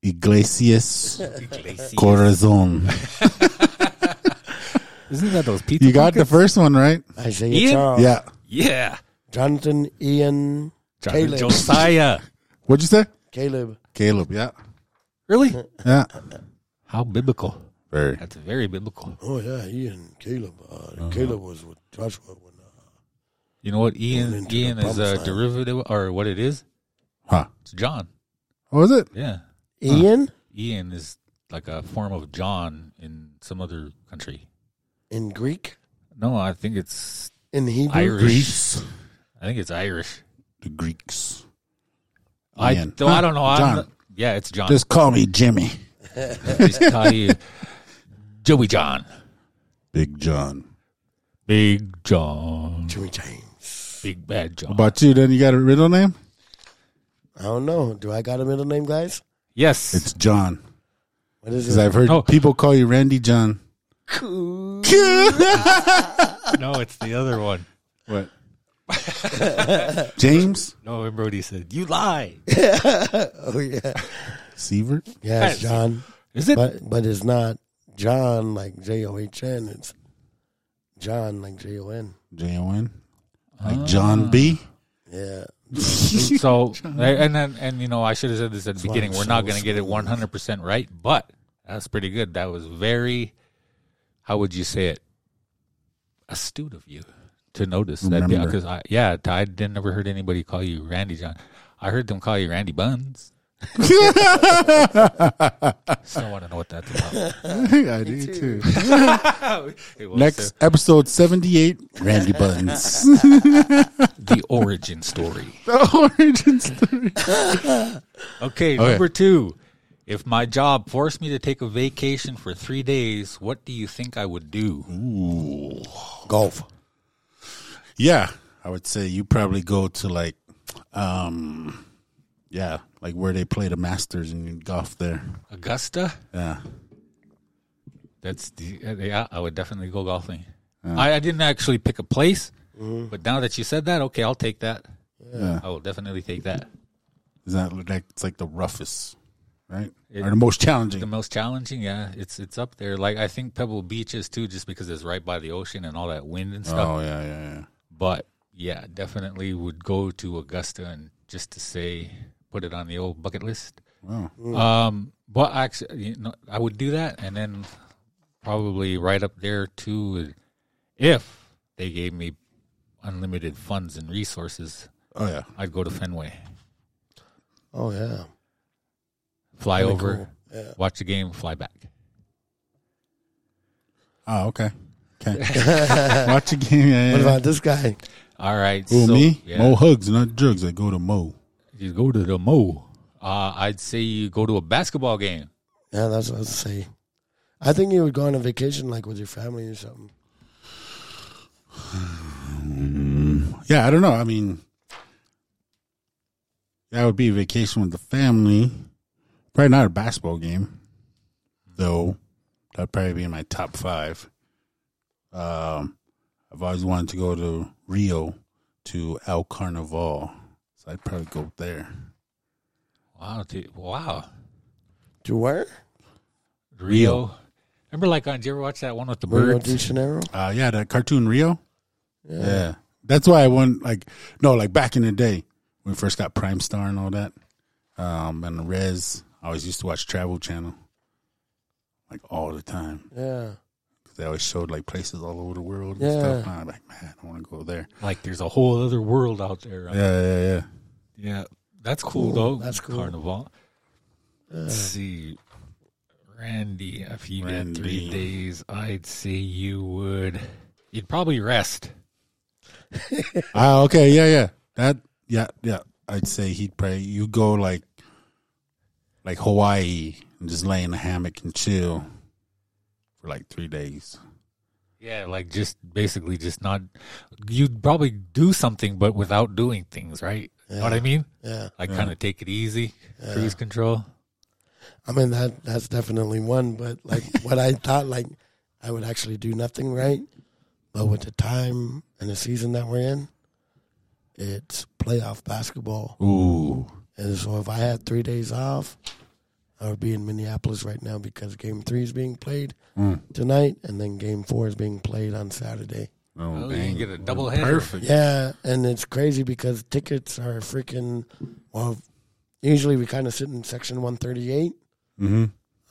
[SPEAKER 1] Iglesias Corazon.
[SPEAKER 5] Isn't that those pizza?
[SPEAKER 1] You got the
[SPEAKER 5] pockets?
[SPEAKER 1] first one right.
[SPEAKER 4] Isaiah
[SPEAKER 5] Ian?
[SPEAKER 4] Charles.
[SPEAKER 1] Yeah.
[SPEAKER 5] Yeah.
[SPEAKER 4] Jonathan Ian. Caleb.
[SPEAKER 5] Josiah.
[SPEAKER 1] What'd you say?
[SPEAKER 4] Caleb.
[SPEAKER 1] Caleb. Yeah.
[SPEAKER 5] Really?
[SPEAKER 1] Yeah.
[SPEAKER 5] How biblical.
[SPEAKER 1] Very.
[SPEAKER 5] That's very biblical.
[SPEAKER 4] Oh yeah, Ian. Caleb. Uh, Caleb was with Joshua when uh,
[SPEAKER 5] You know what Ian Ian is a
[SPEAKER 4] land.
[SPEAKER 5] derivative or what it is?
[SPEAKER 1] Huh.
[SPEAKER 5] It's John.
[SPEAKER 1] What was it?
[SPEAKER 5] Yeah.
[SPEAKER 4] Ian
[SPEAKER 5] Ian is like a form of John in some other country.
[SPEAKER 4] In Greek,
[SPEAKER 5] No, I think it's
[SPEAKER 4] in Hebrew.
[SPEAKER 5] Irish.
[SPEAKER 1] Greece.
[SPEAKER 5] I think it's Irish.
[SPEAKER 1] The Greeks.
[SPEAKER 5] I,
[SPEAKER 1] Ian.
[SPEAKER 5] though I don't know. I'm
[SPEAKER 1] John.
[SPEAKER 5] not- yeah, it's John.
[SPEAKER 1] Just call me Jimmy.
[SPEAKER 5] Just call you Joey John.
[SPEAKER 1] Big John.
[SPEAKER 5] Big John.
[SPEAKER 4] Jimmy James.
[SPEAKER 5] Big bad John.
[SPEAKER 1] How about you? Then you got a middle name?
[SPEAKER 4] I don't know. Do I got a middle name, guys?
[SPEAKER 5] yes.
[SPEAKER 1] It's John.
[SPEAKER 4] What is
[SPEAKER 1] Because
[SPEAKER 4] it?
[SPEAKER 1] I've heard
[SPEAKER 5] Oh.
[SPEAKER 1] people call you Randy John.
[SPEAKER 5] No, it's the other one.
[SPEAKER 1] What? James
[SPEAKER 5] No, and Brody said, You lie.
[SPEAKER 4] oh yeah,
[SPEAKER 1] Sievert.
[SPEAKER 4] yeah, it's John,
[SPEAKER 5] Is it?
[SPEAKER 4] but but it's not John like J O H N. It's John like J O N.
[SPEAKER 1] J O N. Ah. Like John B.
[SPEAKER 4] Yeah,
[SPEAKER 5] so and then and you know I should have said this at the
[SPEAKER 4] why
[SPEAKER 5] beginning. We're not going to get it one hundred percent right, but that's pretty good. That was very. How would you say it? Astute of you to notice that because I yeah I didn't ever heard anybody call you Randy John. I heard them call you Randy Buns. Still want to know what that's about.
[SPEAKER 1] I do too.
[SPEAKER 5] It was,
[SPEAKER 1] Next episode seventy eight. Randy Buttons.
[SPEAKER 5] uh, the origin story.
[SPEAKER 1] the origin story.
[SPEAKER 5] Okay, number two. If my job forced me to take a vacation for three days, what do you think I would do?
[SPEAKER 4] golf.
[SPEAKER 1] Yeah, I would say you probably go to like, um, yeah, like where they play the Masters and you golf there.
[SPEAKER 5] Augusta?
[SPEAKER 1] Yeah.
[SPEAKER 5] That's the uh, yeah. I would definitely go golfing. I, I didn't actually pick a place, but now that you said that, okay, I'll take that.
[SPEAKER 1] Yeah.
[SPEAKER 5] I will definitely take that.
[SPEAKER 1] Is that like it's like the roughest, right?
[SPEAKER 5] It-
[SPEAKER 1] or the most challenging?
[SPEAKER 5] The most challenging, yeah, it's it's up there. Like I think Pebble Beach is too, just because it's right by the ocean and all that wind and stuff.
[SPEAKER 1] oh yeah, yeah, yeah.
[SPEAKER 5] But yeah, definitely would go to Augusta and just to say, put it on the old bucket list.
[SPEAKER 1] Wow.
[SPEAKER 5] Um, but actually, you know, I would do that, and then probably right up there too, if they gave me unlimited funds and resources,
[SPEAKER 1] Oh yeah.
[SPEAKER 5] I'd go to Fenway,
[SPEAKER 4] Oh yeah.
[SPEAKER 5] Fly
[SPEAKER 4] Really
[SPEAKER 5] over,
[SPEAKER 4] cool. Yeah.
[SPEAKER 5] watch the game, fly back.
[SPEAKER 1] Oh okay. Okay. Watch a game. Yeah,
[SPEAKER 4] What about this guy?
[SPEAKER 5] All right,
[SPEAKER 1] Who
[SPEAKER 5] so,
[SPEAKER 1] me?
[SPEAKER 5] Yeah,
[SPEAKER 1] Mo hugs, not drugs. I go to Mo.
[SPEAKER 5] you go to the Mo. Uh, I'd say you go to a basketball game.
[SPEAKER 4] Yeah, that's what I was say. I think you would go on a vacation like with your family or something.
[SPEAKER 1] Yeah, I don't know. I mean, that would be a vacation with the family. Probably not a basketball game, though. That'd probably be in my top five. Um, I've always wanted to go to Rio to El Carnival, so I'd probably go there.
[SPEAKER 5] Wow, dude, wow,
[SPEAKER 4] To where?
[SPEAKER 5] Rio. Remember, like, uh, did you ever watch that one with the
[SPEAKER 4] Rio
[SPEAKER 5] birds?
[SPEAKER 4] de Janeiro?
[SPEAKER 1] Uh, yeah, the cartoon Rio. Yeah. that's why I went. Like, no, like back in the day when we first got Prime Star and all that, um, and the Res. I always used to watch Travel Channel, like all the time.
[SPEAKER 4] Yeah.
[SPEAKER 1] Cause They always showed like places all over the world and
[SPEAKER 4] Yeah.
[SPEAKER 1] stuff. And I'm like, man, I want to go there.
[SPEAKER 5] Like, there's a whole other world out there. right?
[SPEAKER 1] Yeah, yeah, yeah.
[SPEAKER 5] Yeah, that's cool, though.
[SPEAKER 4] That's cool.
[SPEAKER 5] Carnival. Let's see, Randy. If you had three days, I'd say you would. You'd probably rest.
[SPEAKER 1] Ah, okay, yeah, yeah. That, yeah, yeah. I'd say he'd probably you go like, like Hawaii and just lay in a hammock and chill for like three days.
[SPEAKER 5] Yeah, like just basically just not. You'd probably do something, but without doing things, right? You know what I mean?
[SPEAKER 4] Yeah.
[SPEAKER 5] Like kind of take it easy, cruise control.
[SPEAKER 4] I mean that that's definitely one, but like what I thought like I would actually do nothing right. But with the time and the season that we're in, it's playoff basketball.
[SPEAKER 1] Ooh,
[SPEAKER 4] And so if I had three days off, I would be in Minneapolis right now because game three is being played tonight and then game four is being played on Saturday.
[SPEAKER 1] oh,
[SPEAKER 5] Oh, you
[SPEAKER 1] dang.
[SPEAKER 5] get a double header.
[SPEAKER 1] Perfect.
[SPEAKER 4] Yeah, and it's crazy because tickets are freaking well usually we kind of sit in section 138
[SPEAKER 1] Mm-hmm.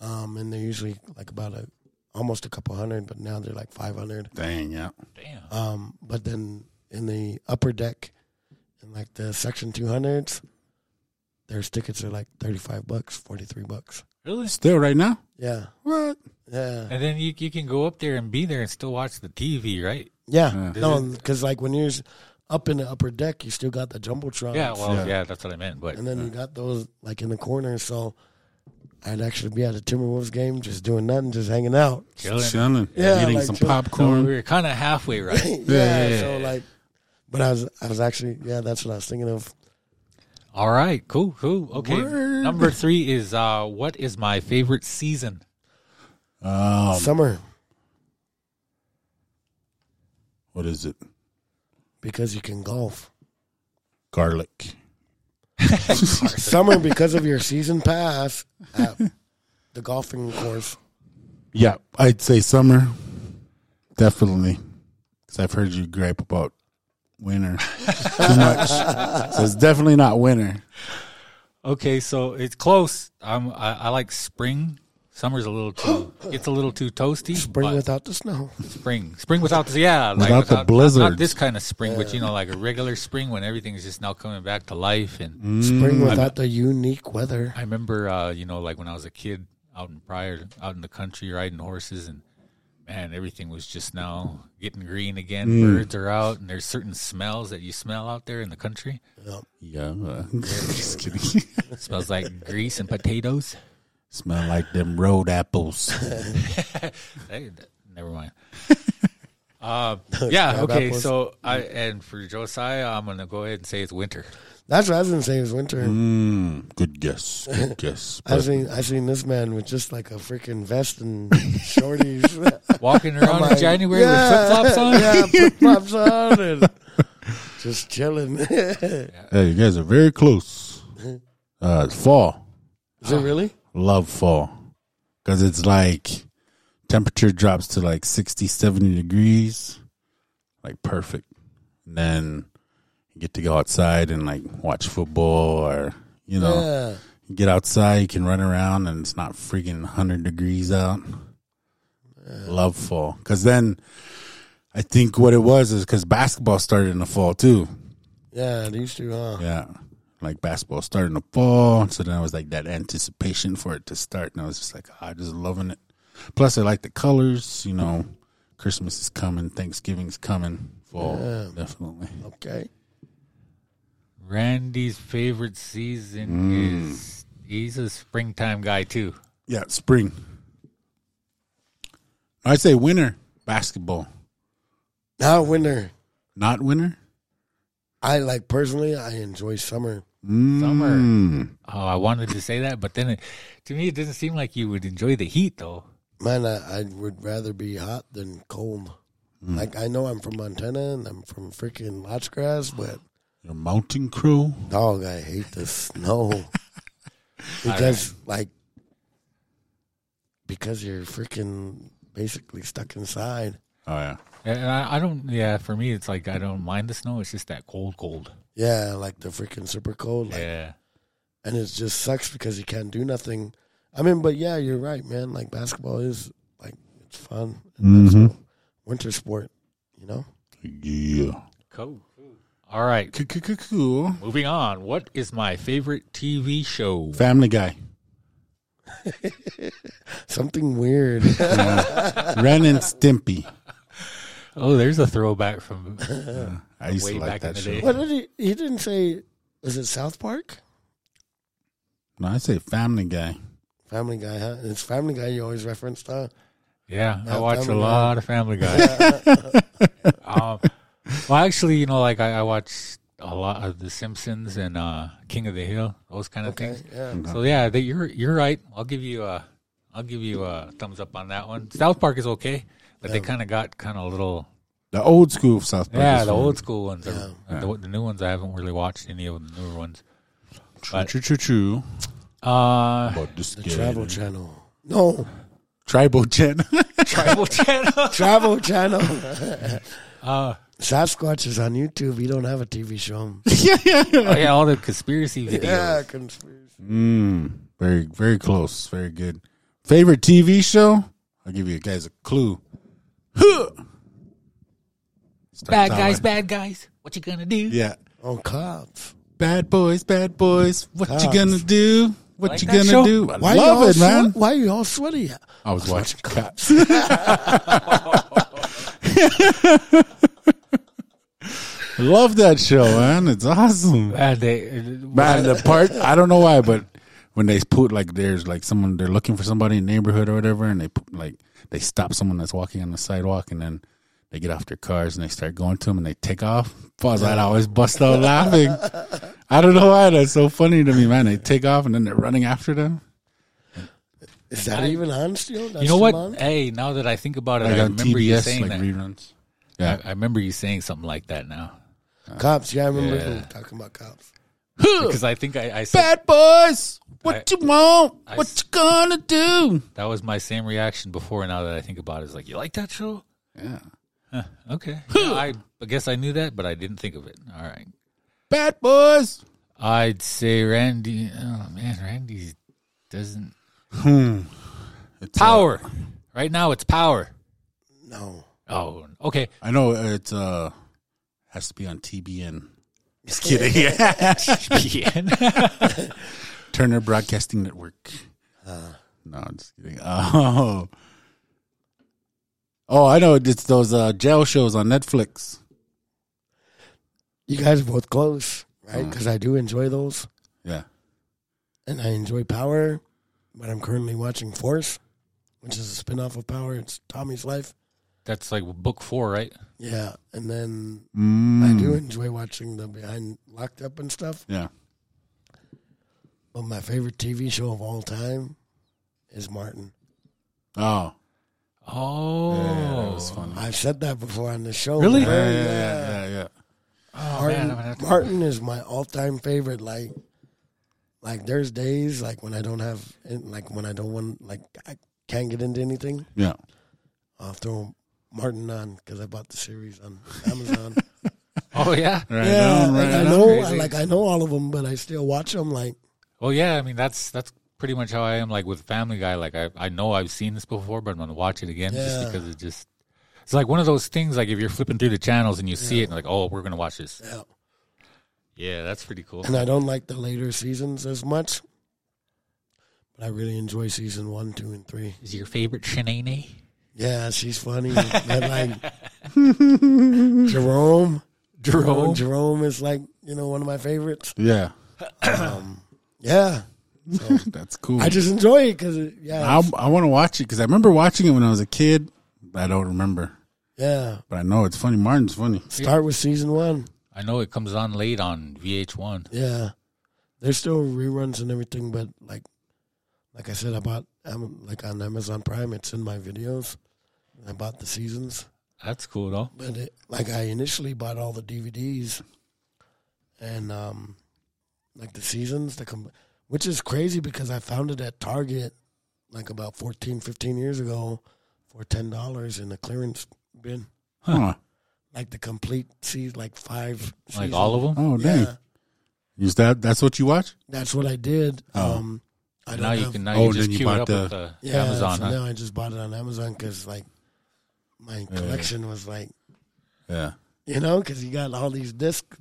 [SPEAKER 4] um and they're usually like about a almost a couple hundred but now they're like 500
[SPEAKER 1] Dang, yeah.
[SPEAKER 5] Damn.
[SPEAKER 4] um but then in the upper deck in like the section 200s there's tickets are like 35 bucks 43 bucks
[SPEAKER 5] Really?
[SPEAKER 1] Still right now?
[SPEAKER 4] yeah
[SPEAKER 1] What?
[SPEAKER 4] yeah
[SPEAKER 5] And then you you can go up there and be there and still watch the TV, right?
[SPEAKER 4] yeah
[SPEAKER 1] Yeah.
[SPEAKER 4] no because like when you're up in the upper deck you still got the jumbotron
[SPEAKER 5] Yeah, well,
[SPEAKER 1] Yeah.
[SPEAKER 5] yeah, that's what I meant. But
[SPEAKER 4] and then you got those like in the corner so I'd actually be at a Timberwolves game, just doing nothing, just hanging out.
[SPEAKER 5] chilling.
[SPEAKER 1] Chilling.
[SPEAKER 4] Yeah,
[SPEAKER 1] Eating
[SPEAKER 4] like
[SPEAKER 1] some
[SPEAKER 4] chill-
[SPEAKER 5] So
[SPEAKER 1] popcorn.
[SPEAKER 5] we were kind of halfway, right?
[SPEAKER 4] yeah,
[SPEAKER 1] Yeah, yeah,
[SPEAKER 4] So like, but I was, I was actually, yeah, that's what I was thinking of.
[SPEAKER 5] All right, cool, cool. Okay,
[SPEAKER 1] Word.
[SPEAKER 5] number three is uh, what is my favorite season?
[SPEAKER 1] um,
[SPEAKER 4] Summer
[SPEAKER 1] what is it?
[SPEAKER 4] because you can golf.
[SPEAKER 1] Garlic.
[SPEAKER 4] Summer because of your season pass at the golfing course.
[SPEAKER 1] Yeah, I'd say summer. Definitely. Because I've heard you gripe about winter too much. so it's definitely not winter.
[SPEAKER 5] Okay, so it's close. I'm, I, I like spring. Summer's a little too. It's a little too toasty.
[SPEAKER 4] Spring
[SPEAKER 5] but
[SPEAKER 4] without the snow.
[SPEAKER 5] spring, spring without the yeah, like
[SPEAKER 1] Without the
[SPEAKER 5] not- Not, this kind of spring, but you know, like a regular spring when everything is just now coming back to life. And
[SPEAKER 4] Spring without the unique weather.
[SPEAKER 5] I remember, uh, you know, like when I was a kid out in prior, out in the country riding horses, and man, everything was just now getting green again. Birds are out, and there's certain smells that you smell out there in the country. Yep.
[SPEAKER 1] Yeah. uh, just kidding.
[SPEAKER 5] Smells like grease and potatoes.
[SPEAKER 1] Smell like them road apples.
[SPEAKER 5] Hey, never mind. Uh, yeah. Okay.
[SPEAKER 4] apples.
[SPEAKER 5] So I and for Josiah, I'm gonna go ahead and say it's winter.
[SPEAKER 4] That's what I was gonna say. It was winter.
[SPEAKER 1] Mm, good guess. Good guess.
[SPEAKER 4] I seen I seen this man with just like a freaking vest and shorties.
[SPEAKER 5] Walking around
[SPEAKER 4] like,
[SPEAKER 5] in January
[SPEAKER 4] yeah,
[SPEAKER 5] with flip flops on.
[SPEAKER 4] Yeah, flip flops on and just chilling.
[SPEAKER 1] Hey, you guys are very close. Uh, it's fall.
[SPEAKER 4] Is it really?
[SPEAKER 1] Love fall. Because it's like temperature drops to like 60, 70 degrees. Like perfect. And then you get to go outside and like watch football or, you know,
[SPEAKER 4] Yeah.
[SPEAKER 1] You get outside, you can run around, and it's not freaking 100 degrees out. Love fall. Because then I think what it was is because basketball started in the fall too.
[SPEAKER 4] Yeah, these two, huh?
[SPEAKER 1] Yeah. Like basketball started in the fall. So then I was like that anticipation for it to start. And I was just like, ah, just loving it. Plus, I like the colors. You know, Christmas is coming, Thanksgiving's coming, fall,
[SPEAKER 4] Yeah.
[SPEAKER 1] definitely.
[SPEAKER 4] Okay.
[SPEAKER 5] Randy's favorite season mm. is he's a springtime guy too.
[SPEAKER 1] Yeah, spring. I'd say winter basketball,
[SPEAKER 4] Now, winter.
[SPEAKER 1] not winter.
[SPEAKER 4] I like personally, I enjoy summer. Mm.
[SPEAKER 1] Summer.
[SPEAKER 5] Oh, I wanted to say that, but then it, to me it doesn't seem like you would enjoy the heat though.
[SPEAKER 4] Man, I, I would rather be hot than cold. Mm. Like, I know I'm from Montana and I'm from freaking Lodge Grass, but
[SPEAKER 1] Your mountain crew.
[SPEAKER 4] dog, I hate the snow. because, like, because you're freaking basically stuck inside.
[SPEAKER 1] Oh yeah.
[SPEAKER 5] And I, I don't. Yeah, for me it's like I don't mind the snow. It's just that cold, cold.
[SPEAKER 4] Yeah, like the freaking super cold. Like,
[SPEAKER 5] Yeah.
[SPEAKER 4] and it just sucks because you can't do nothing. I mean, but yeah, you're right, man. Like basketball is like it's fun. And that's mm-hmm. a winter sport, you know.
[SPEAKER 1] Yeah.
[SPEAKER 5] Cool. All right.
[SPEAKER 1] Cool.
[SPEAKER 5] Moving on. What is my favorite TV show?
[SPEAKER 1] Family Guy.
[SPEAKER 4] Something weird.
[SPEAKER 1] Ren and Stimpy.
[SPEAKER 5] Oh, there's a throwback from
[SPEAKER 1] I used
[SPEAKER 5] Way
[SPEAKER 1] to like
[SPEAKER 5] back in
[SPEAKER 1] that
[SPEAKER 5] the
[SPEAKER 1] show.
[SPEAKER 5] day.
[SPEAKER 4] what did he? He didn't say. Was it South Park?
[SPEAKER 1] No, I say Family Guy.
[SPEAKER 4] Family Guy, huh? It's Family Guy. You always referenced, huh?
[SPEAKER 5] Yeah, I
[SPEAKER 4] Yeah,
[SPEAKER 5] watch a
[SPEAKER 4] Family Guy.
[SPEAKER 5] lot of Family Guy. um, well, actually, you know, like I, I watch a lot of The Simpsons and uh, King of the Hill, those kind of
[SPEAKER 4] Okay,
[SPEAKER 5] things.
[SPEAKER 4] yeah.
[SPEAKER 5] So yeah, they, you're you're right. I'll give you a I'll give you a thumbs up on that one. South Park is okay, but they kind of got kind of little
[SPEAKER 1] The old school of South Park.
[SPEAKER 5] yeah the
[SPEAKER 1] fun.
[SPEAKER 5] old school ones. Are, uh, The, the new ones I haven't really watched any of the newer ones.
[SPEAKER 1] Choo choo choo choo.
[SPEAKER 5] Uh,
[SPEAKER 1] About this
[SPEAKER 4] The
[SPEAKER 1] kid.
[SPEAKER 4] Travel Channel. No,
[SPEAKER 1] Tribal Channel.
[SPEAKER 5] Tribal Channel.
[SPEAKER 4] Travel Channel.
[SPEAKER 5] Uh,
[SPEAKER 4] Sasquatch is on YouTube. You don't have a TV show.
[SPEAKER 5] oh yeah, all the conspiracy videos.
[SPEAKER 4] Yeah, conspiracy.
[SPEAKER 1] mm, very, very close. Very good. Favorite TV show? I'll give you guys a clue. Huh.
[SPEAKER 5] Bad guys,
[SPEAKER 1] like-
[SPEAKER 5] bad guys. What you gonna do?
[SPEAKER 1] Yeah.
[SPEAKER 4] On cops.
[SPEAKER 1] Bad boys, bad boys. What you gonna do? What
[SPEAKER 5] Like
[SPEAKER 1] you gonna
[SPEAKER 5] show?
[SPEAKER 1] do? I
[SPEAKER 4] Why you
[SPEAKER 1] love
[SPEAKER 4] all
[SPEAKER 1] it, man.
[SPEAKER 4] swe- why you all sweaty?
[SPEAKER 1] I was watching Cops. Love that show, man. It's awesome.
[SPEAKER 5] And they,
[SPEAKER 1] Man, the part I don't know why, but when they put like there's like someone they're looking for somebody in the neighborhood or whatever, and they put like they stop someone that's walking on the sidewalk, and then they get off their cars and they start going to them and they take off. Pause. I'd always bust out laughing. I don't know why that's so funny to me, man. They take off and then they're running after them.
[SPEAKER 4] Is that even on still? That's
[SPEAKER 5] you know what?
[SPEAKER 4] on?
[SPEAKER 5] Hey, now that I think about it,
[SPEAKER 1] Like
[SPEAKER 5] I
[SPEAKER 1] on
[SPEAKER 5] remember you saying
[SPEAKER 1] like
[SPEAKER 5] that.
[SPEAKER 1] reruns.
[SPEAKER 5] I,
[SPEAKER 1] Yeah.
[SPEAKER 5] I remember you saying something like that now
[SPEAKER 4] Cops. Yeah, I remember
[SPEAKER 5] Yeah.
[SPEAKER 4] talking about cops.
[SPEAKER 5] because I think I, I said
[SPEAKER 1] Bad boys, what
[SPEAKER 5] I-
[SPEAKER 1] you want?
[SPEAKER 5] I
[SPEAKER 1] what you gonna do?
[SPEAKER 5] that was my same reaction before. Now that I think about it, it's like you like that show?
[SPEAKER 1] Yeah.
[SPEAKER 5] Huh, okay, Yeah, I, I guess I knew that, but I didn't think of it. All right,
[SPEAKER 1] Bad boys.
[SPEAKER 5] I'd say Randy. Oh man, Randy doesn't
[SPEAKER 1] It's, uh,
[SPEAKER 5] power. right now, it's power.
[SPEAKER 4] No.
[SPEAKER 5] Oh, okay.
[SPEAKER 1] I know it's uh has to be on TBN. Just kidding. Yeah. Turner Broadcasting Network. no, I'm just kidding. Oh. Oh, I know. It's those uh, jail shows on Netflix.
[SPEAKER 4] You guys are both close, right? Because I do enjoy those.
[SPEAKER 1] Yeah.
[SPEAKER 4] and I enjoy Power, but I'm currently watching Force, which is a spinoff of Power. It's Tommy's life.
[SPEAKER 5] That's like book four, right?
[SPEAKER 4] Yeah, and then
[SPEAKER 1] Mm.
[SPEAKER 4] I do enjoy watching the behind locked up and stuff.
[SPEAKER 1] Yeah.
[SPEAKER 4] But my favorite TV show of all time is Martin.
[SPEAKER 1] Oh.
[SPEAKER 5] Oh,
[SPEAKER 1] Yeah, that was funny.
[SPEAKER 4] I've said that before on the show.
[SPEAKER 5] Really?
[SPEAKER 1] Yeah,
[SPEAKER 4] man.
[SPEAKER 1] yeah, yeah, yeah, yeah.
[SPEAKER 5] Oh,
[SPEAKER 4] Martin,
[SPEAKER 5] man, I'm gonna have to-
[SPEAKER 4] Martin is my all-time favorite. Like, like there's days like when I don't have, like when I don't want, like I can't get into anything.
[SPEAKER 1] Yeah.
[SPEAKER 4] I'll throw Martin on because I bought the series on Amazon.
[SPEAKER 5] oh yeah.
[SPEAKER 1] Right
[SPEAKER 4] yeah,
[SPEAKER 1] on,
[SPEAKER 4] like
[SPEAKER 1] right
[SPEAKER 4] I know,
[SPEAKER 5] Crazy.
[SPEAKER 4] like I know all of them, but I still watch them. Like,
[SPEAKER 5] Well, yeah, I mean that's that's pretty much how I am. Like with Family Guy, like I I know I've seen this before, but I'm gonna watch it again just because it just it's like one of those things. Like if you're flipping through the channels and you see it, and like oh, we're gonna watch this.
[SPEAKER 4] Yeah.
[SPEAKER 5] Yeah, that's pretty cool.
[SPEAKER 4] And I don't like the later seasons as much, but I really enjoy season one, two, and three.
[SPEAKER 5] Is your favorite Shanae?
[SPEAKER 4] Yeah, she's funny. I like Jerome.
[SPEAKER 5] Jerome.
[SPEAKER 4] Jerome is like you know one of my favorites.
[SPEAKER 1] Yeah,
[SPEAKER 4] Um, yeah, so
[SPEAKER 1] that's cool.
[SPEAKER 4] I just enjoy it because yeah,
[SPEAKER 1] I I want to watch it because I remember watching it when I was a kid. But I don't remember,
[SPEAKER 4] yeah.
[SPEAKER 1] but I know it's funny. Martin's funny.
[SPEAKER 4] Start with season one.
[SPEAKER 5] I know it comes on late on VH1.
[SPEAKER 4] Yeah, there's still reruns and everything, but like, like I said, I bought um, like on Amazon Prime. It's in my videos. I bought the seasons,
[SPEAKER 5] That's cool though.
[SPEAKER 4] but it, like I initially bought all the DVDs, and um, like the seasons, the com- which is crazy because I found it at Target like about 14, 15 years ago for ten dollars in a clearance bin.
[SPEAKER 1] Huh.
[SPEAKER 4] Like the complete season, like five.
[SPEAKER 5] Like all of them.
[SPEAKER 1] Oh dang!
[SPEAKER 4] Yeah,
[SPEAKER 1] Is that that's what you watch?
[SPEAKER 4] that's what I did.
[SPEAKER 1] Oh.
[SPEAKER 4] Um, I don't
[SPEAKER 5] now you
[SPEAKER 4] have-
[SPEAKER 5] can now
[SPEAKER 1] Oh,
[SPEAKER 5] you just
[SPEAKER 1] then you
[SPEAKER 5] queue it
[SPEAKER 1] bought
[SPEAKER 5] up
[SPEAKER 1] the-
[SPEAKER 5] with the
[SPEAKER 4] Yeah,
[SPEAKER 5] Amazon.
[SPEAKER 4] so
[SPEAKER 5] Huh?
[SPEAKER 4] now I just bought it on Amazon because like my collection was like
[SPEAKER 1] Yeah.
[SPEAKER 4] you know because you got all these discs,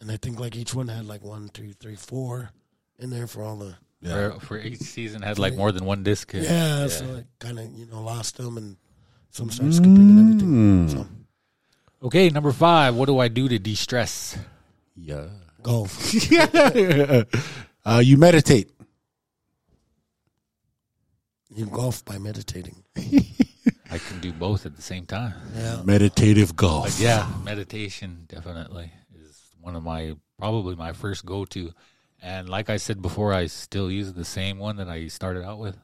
[SPEAKER 4] and I think like each one had like one, two, three, four in there for all the
[SPEAKER 1] Yeah.
[SPEAKER 5] For, for each season had like more than one disc.
[SPEAKER 4] yeah. So I kind of you know lost them and some started skipping and everything. So
[SPEAKER 5] Okay, number five. What do I do to de-stress?
[SPEAKER 1] Yeah.
[SPEAKER 4] golf.
[SPEAKER 1] uh, you meditate.
[SPEAKER 4] You golf by meditating.
[SPEAKER 5] I can do both at the same time.
[SPEAKER 4] Yeah.
[SPEAKER 1] Meditative golf.
[SPEAKER 5] But yeah, meditation definitely is one of my probably my first go to. And like I said before, I still use the same one that I started out with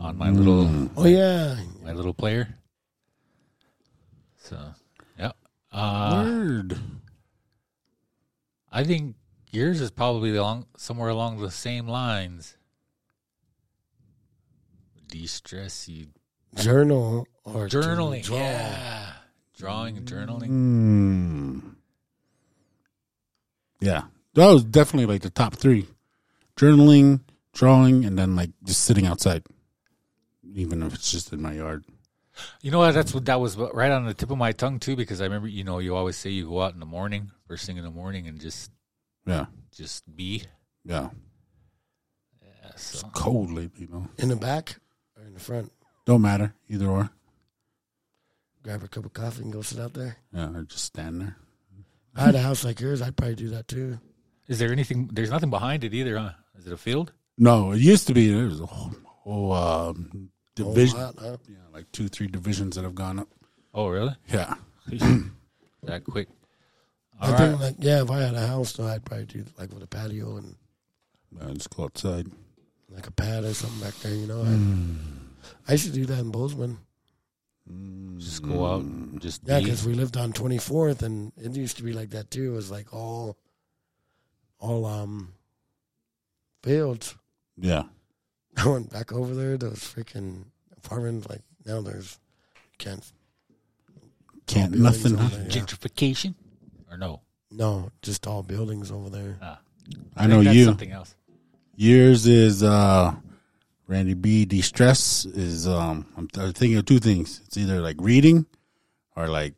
[SPEAKER 5] on my little
[SPEAKER 4] Oh yeah.
[SPEAKER 5] my little player. So, yeah. Uh,
[SPEAKER 1] Word.
[SPEAKER 5] I think yours is probably along somewhere along the same lines. De-stress you
[SPEAKER 4] Journal or
[SPEAKER 5] journaling.
[SPEAKER 4] draw.
[SPEAKER 5] Yeah. Drawing and journaling.
[SPEAKER 1] Hmm. Yeah. That was definitely like the top three. Journaling, drawing, and then like just sitting outside. Even if it's just in my yard.
[SPEAKER 5] You know what? That's what that was right on the tip of my tongue too, because I remember you know you always say you go out in the morning, first thing in the morning, and just
[SPEAKER 1] Yeah.
[SPEAKER 5] just be.
[SPEAKER 1] Yeah.
[SPEAKER 5] Yeah, so
[SPEAKER 1] Cold lately, you know.
[SPEAKER 4] In the back or in the front.
[SPEAKER 1] Don't matter. Either or.
[SPEAKER 4] Grab a cup of coffee and go sit out there.
[SPEAKER 1] Yeah, or just stand there.
[SPEAKER 4] I had a house like yours. I'd probably do that too.
[SPEAKER 5] is there anything? There's nothing behind it either, huh? Is it a field?
[SPEAKER 1] No, it used to be there was a whole, whole um,
[SPEAKER 4] Whole
[SPEAKER 1] division.
[SPEAKER 4] lot, huh?
[SPEAKER 1] Yeah, like two, three divisions that have gone up.
[SPEAKER 5] Oh, really?
[SPEAKER 1] Yeah.
[SPEAKER 5] that quick?
[SPEAKER 4] I
[SPEAKER 5] All right.
[SPEAKER 4] think like yeah, if I had a house though, I'd probably do like with a patio and
[SPEAKER 1] Uh, just go outside.
[SPEAKER 4] like a pad or something back there. You know,
[SPEAKER 1] Hmm.
[SPEAKER 4] I, I used to do that in Bozeman.
[SPEAKER 5] Just go out, and just
[SPEAKER 4] Yeah,
[SPEAKER 5] be.
[SPEAKER 4] because we lived on Twenty Fourth, and it used to be like that too. It was like all, all um, fields.
[SPEAKER 1] Yeah.
[SPEAKER 4] I went back over there. Those freaking apartments. Like now, there's can't
[SPEAKER 1] Can't
[SPEAKER 4] buildings
[SPEAKER 1] nothing.
[SPEAKER 4] over there, yeah.
[SPEAKER 5] gentrification, or no?
[SPEAKER 4] No, just all buildings over there.
[SPEAKER 5] Ah,
[SPEAKER 1] I know
[SPEAKER 5] think that's
[SPEAKER 1] you.
[SPEAKER 5] Something else.
[SPEAKER 1] Yours is uh Randy B. De stress is um I'm th- thinking of two things. It's either like reading or like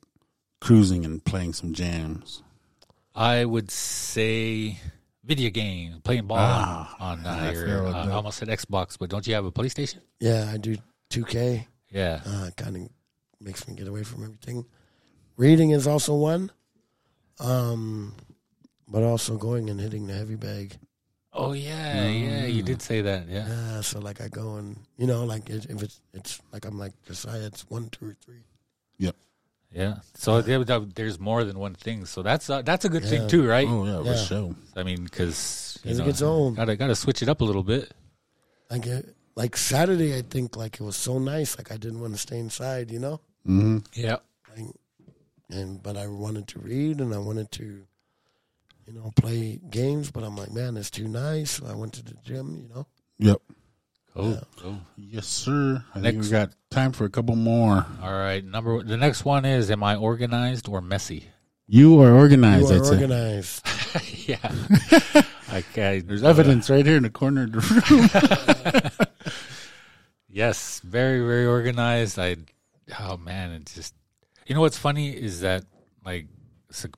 [SPEAKER 1] cruising and playing some jams.
[SPEAKER 5] I would say video game, playing ball
[SPEAKER 1] Ah,
[SPEAKER 5] on, on
[SPEAKER 1] I
[SPEAKER 5] uh, your, uh. I almost said Xbox, but don't you have a PlayStation?
[SPEAKER 4] Yeah, I do 2K.
[SPEAKER 5] Yeah.
[SPEAKER 4] Uh, kind of makes me get away from everything. Reading is also one, um, but also going and hitting the heavy bag.
[SPEAKER 5] Oh yeah, yeah. You did say that. Yeah.
[SPEAKER 4] Yeah, so like I go and you know, like it, if it's it's like I'm like Josiah, it's one, two, or three. Yep.
[SPEAKER 5] Yeah. So there, there's more than one thing. So that's uh, that's a good
[SPEAKER 4] Yeah.
[SPEAKER 5] thing too, right?
[SPEAKER 1] Oh yeah,
[SPEAKER 4] Yeah.
[SPEAKER 1] for sure.
[SPEAKER 5] I mean, because
[SPEAKER 4] As it gets old.
[SPEAKER 5] gotta gotta switch it up a little bit.
[SPEAKER 4] Like it, like Saturday, I think like it was so nice. Like I didn't want to stay inside, you know.
[SPEAKER 1] Mm-hmm.
[SPEAKER 5] Yeah.
[SPEAKER 4] Like, and but I wanted to read and I wanted to, you know, play games. But I'm like, man, it's too nice. So I went to the gym, you know.
[SPEAKER 1] Yep.
[SPEAKER 5] Cool. cool.
[SPEAKER 1] Yes, sir. I think
[SPEAKER 5] Next.
[SPEAKER 1] we got time for a couple more.
[SPEAKER 5] All right. Number the next one is: Am I organized or messy?
[SPEAKER 1] You are
[SPEAKER 4] You
[SPEAKER 1] organized,
[SPEAKER 4] are
[SPEAKER 1] I'd say.
[SPEAKER 4] organized.
[SPEAKER 5] yeah. I, I, uh,
[SPEAKER 1] There's evidence right here in the corner of the room.
[SPEAKER 5] Yes, very very organized. I oh man, it just you know what's funny is that like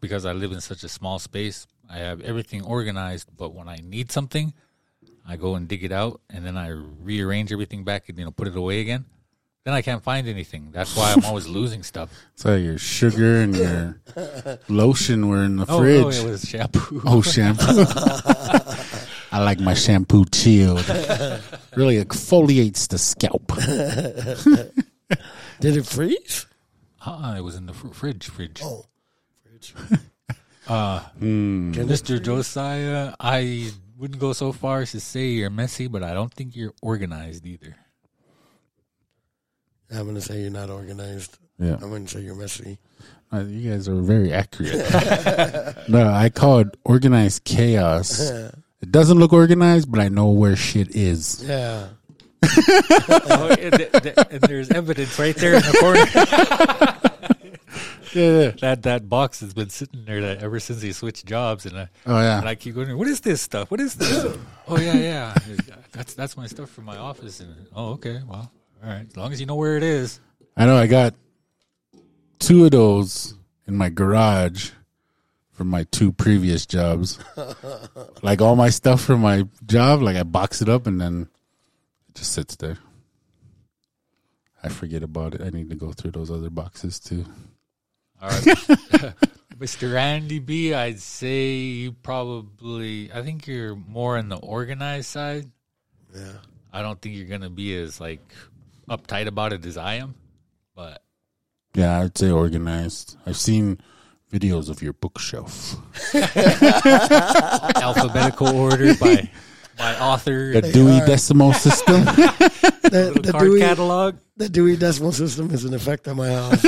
[SPEAKER 5] because I live in such a small space, I have everything organized. But when I need something, I go and dig it out, and then I rearrange everything back and you know put it away again. Then I can't find anything. That's why I'm always losing stuff.
[SPEAKER 1] So your sugar and your lotion were in the
[SPEAKER 5] Oh, oh
[SPEAKER 1] fridge.
[SPEAKER 5] no, it was shampoo.
[SPEAKER 1] Oh, shampoo. I like my shampoo chilled. Really exfoliates the scalp.
[SPEAKER 4] Did it freeze?
[SPEAKER 5] Uh-uh, it was in the fr- fridge. Fridge.
[SPEAKER 4] Oh, fridge.
[SPEAKER 5] Mr. Josiah, I wouldn't go so far as to say you're messy, but I don't think you're organized either.
[SPEAKER 4] I'm gonna say you're not organized.
[SPEAKER 1] Yeah.
[SPEAKER 4] I'm gonna say you're messy.
[SPEAKER 1] Uh, you guys are very accurate. no, I call it organized chaos. It doesn't look organized, but I know where shit is.
[SPEAKER 4] Yeah.
[SPEAKER 5] oh, and, th- th- and there's evidence right there in the corner.
[SPEAKER 1] Yeah.
[SPEAKER 5] that that box has been sitting there that ever since he switched jobs, and I,
[SPEAKER 1] Oh
[SPEAKER 5] and. I keep going. What is this stuff? What is this? oh yeah, yeah. That's that's my stuff from my office. And oh, okay. Well, all right. As long as you know where it is.
[SPEAKER 1] I know I got two of those in my garage from my two previous jobs. like all my stuff from my job, like I box it up and then it just sits there. I forget about it. I need to go through those other boxes too.
[SPEAKER 5] All right, Mr. Randy B. I'd say you probably. I think you're more on the organized side.
[SPEAKER 4] Yeah.
[SPEAKER 5] I don't think you're gonna be as like uptight about it as I am, but
[SPEAKER 1] Yeah, I'd say organized. I've seen videos of your bookshelf.
[SPEAKER 5] alphabetical order by by author,
[SPEAKER 1] The Dewey Decimal System.
[SPEAKER 4] The, the
[SPEAKER 5] card
[SPEAKER 4] Dewey,
[SPEAKER 5] catalog.
[SPEAKER 4] the Dewey Decimal System is an effect at my house.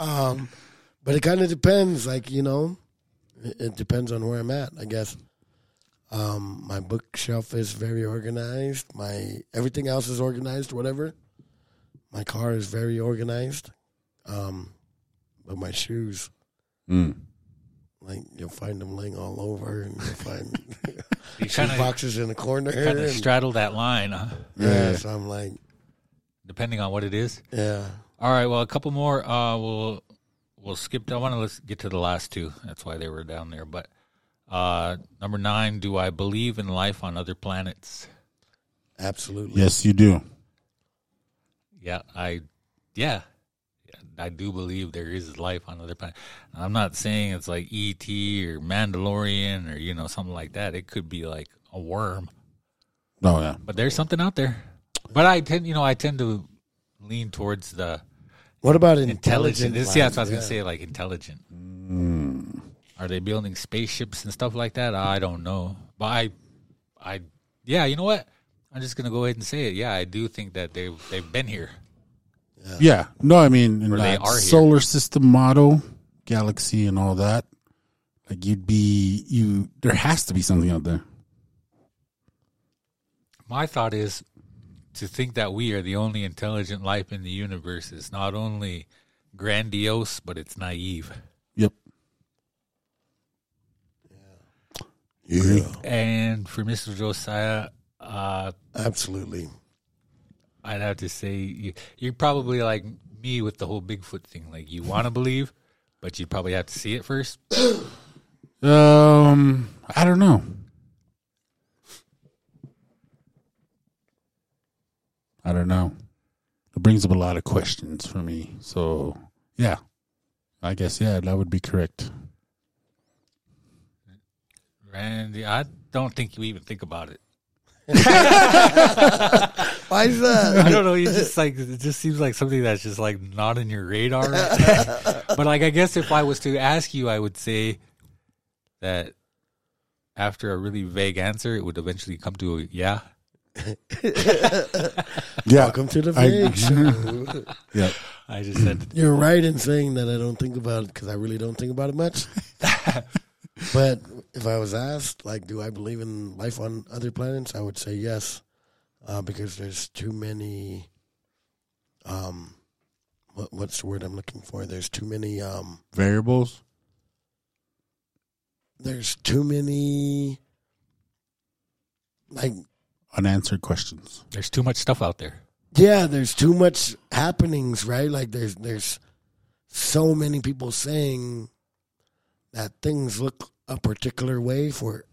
[SPEAKER 4] um, but it kind of depends. Like you know, it, it depends on where I'm at. I guess. Um, my bookshelf is very organized. My everything else is organized. Whatever. My car is very organized. Um, but my shoes,
[SPEAKER 1] Mm.
[SPEAKER 4] like you'll find them laying all over, and you'll find
[SPEAKER 5] You
[SPEAKER 4] shoe
[SPEAKER 5] kind of
[SPEAKER 4] boxes in the corner.
[SPEAKER 5] kind of
[SPEAKER 4] and-
[SPEAKER 5] straddle that line, huh?
[SPEAKER 4] yeah,
[SPEAKER 1] Yeah.
[SPEAKER 4] so I'm like,
[SPEAKER 5] depending on what it is.
[SPEAKER 4] yeah.
[SPEAKER 5] All right, well, a couple more. Uh, we'll we'll skip. I want to let's get to the last two. That's why they were down there. But uh, number nine, do I believe in life on other planets?
[SPEAKER 4] Absolutely.
[SPEAKER 1] Yes, you do.
[SPEAKER 5] Yeah, I, yeah, I do believe there is life on other planets. I'm not saying it's like ET or Mandalorian or you know something like that. It could be like a worm,
[SPEAKER 1] Oh yeah.
[SPEAKER 5] but there's something out there. But I tend, you know, I tend to lean towards the
[SPEAKER 4] What about
[SPEAKER 5] intelligent.
[SPEAKER 4] intelligent?
[SPEAKER 5] This, yeah, that's what I was
[SPEAKER 4] life?
[SPEAKER 5] gonna say. Like intelligent. Are they building spaceships and stuff like that? I don't know, but I, I, yeah, you know what? I'm just gonna go ahead and say it. Yeah, I do think that they've they've been here.
[SPEAKER 1] Yeah. No, I mean in
[SPEAKER 5] they
[SPEAKER 1] that
[SPEAKER 5] are
[SPEAKER 1] solar system model, galaxy and all that, like you'd be you there has to be something out there.
[SPEAKER 5] My thought is to think that we are the only intelligent life in the universe is not only grandiose, but it's naive.
[SPEAKER 1] Yep.
[SPEAKER 4] Yeah,
[SPEAKER 5] And for Mr. Josiah, uh,
[SPEAKER 4] absolutely.
[SPEAKER 5] I'd have to say you, you're probably like me with the whole Bigfoot thing. Like you want to believe, but you probably have to see it first.
[SPEAKER 1] Um I don't know. I don't know. It brings up a lot of questions for me. So yeah. I guess yeah, that would be correct.
[SPEAKER 5] Randy, I don't think you even think about it.
[SPEAKER 4] Why is that?
[SPEAKER 5] I don't know. You just like it just seems like something that's just like not in your radar. but like, I guess if I was to ask you, I would say that after a really vague answer, it would eventually come to a yeah.
[SPEAKER 1] Yeah.
[SPEAKER 4] Welcome to the
[SPEAKER 1] I-
[SPEAKER 4] show.
[SPEAKER 1] Yeah.
[SPEAKER 5] I just said
[SPEAKER 4] You're right in saying that I don't think about it because I really don't think about it much. but if I was asked, like, do I believe in life on other planets? I would say yes, uh, because there's too many. Um, what, what's the word I'm looking for? There's too many. Um,
[SPEAKER 1] Variables.
[SPEAKER 4] there's too many like
[SPEAKER 1] Unanswered questions.
[SPEAKER 5] There's too much stuff out there.
[SPEAKER 4] yeah, there's too much happenings, right? Like there's there's so many people saying that things look a particular way for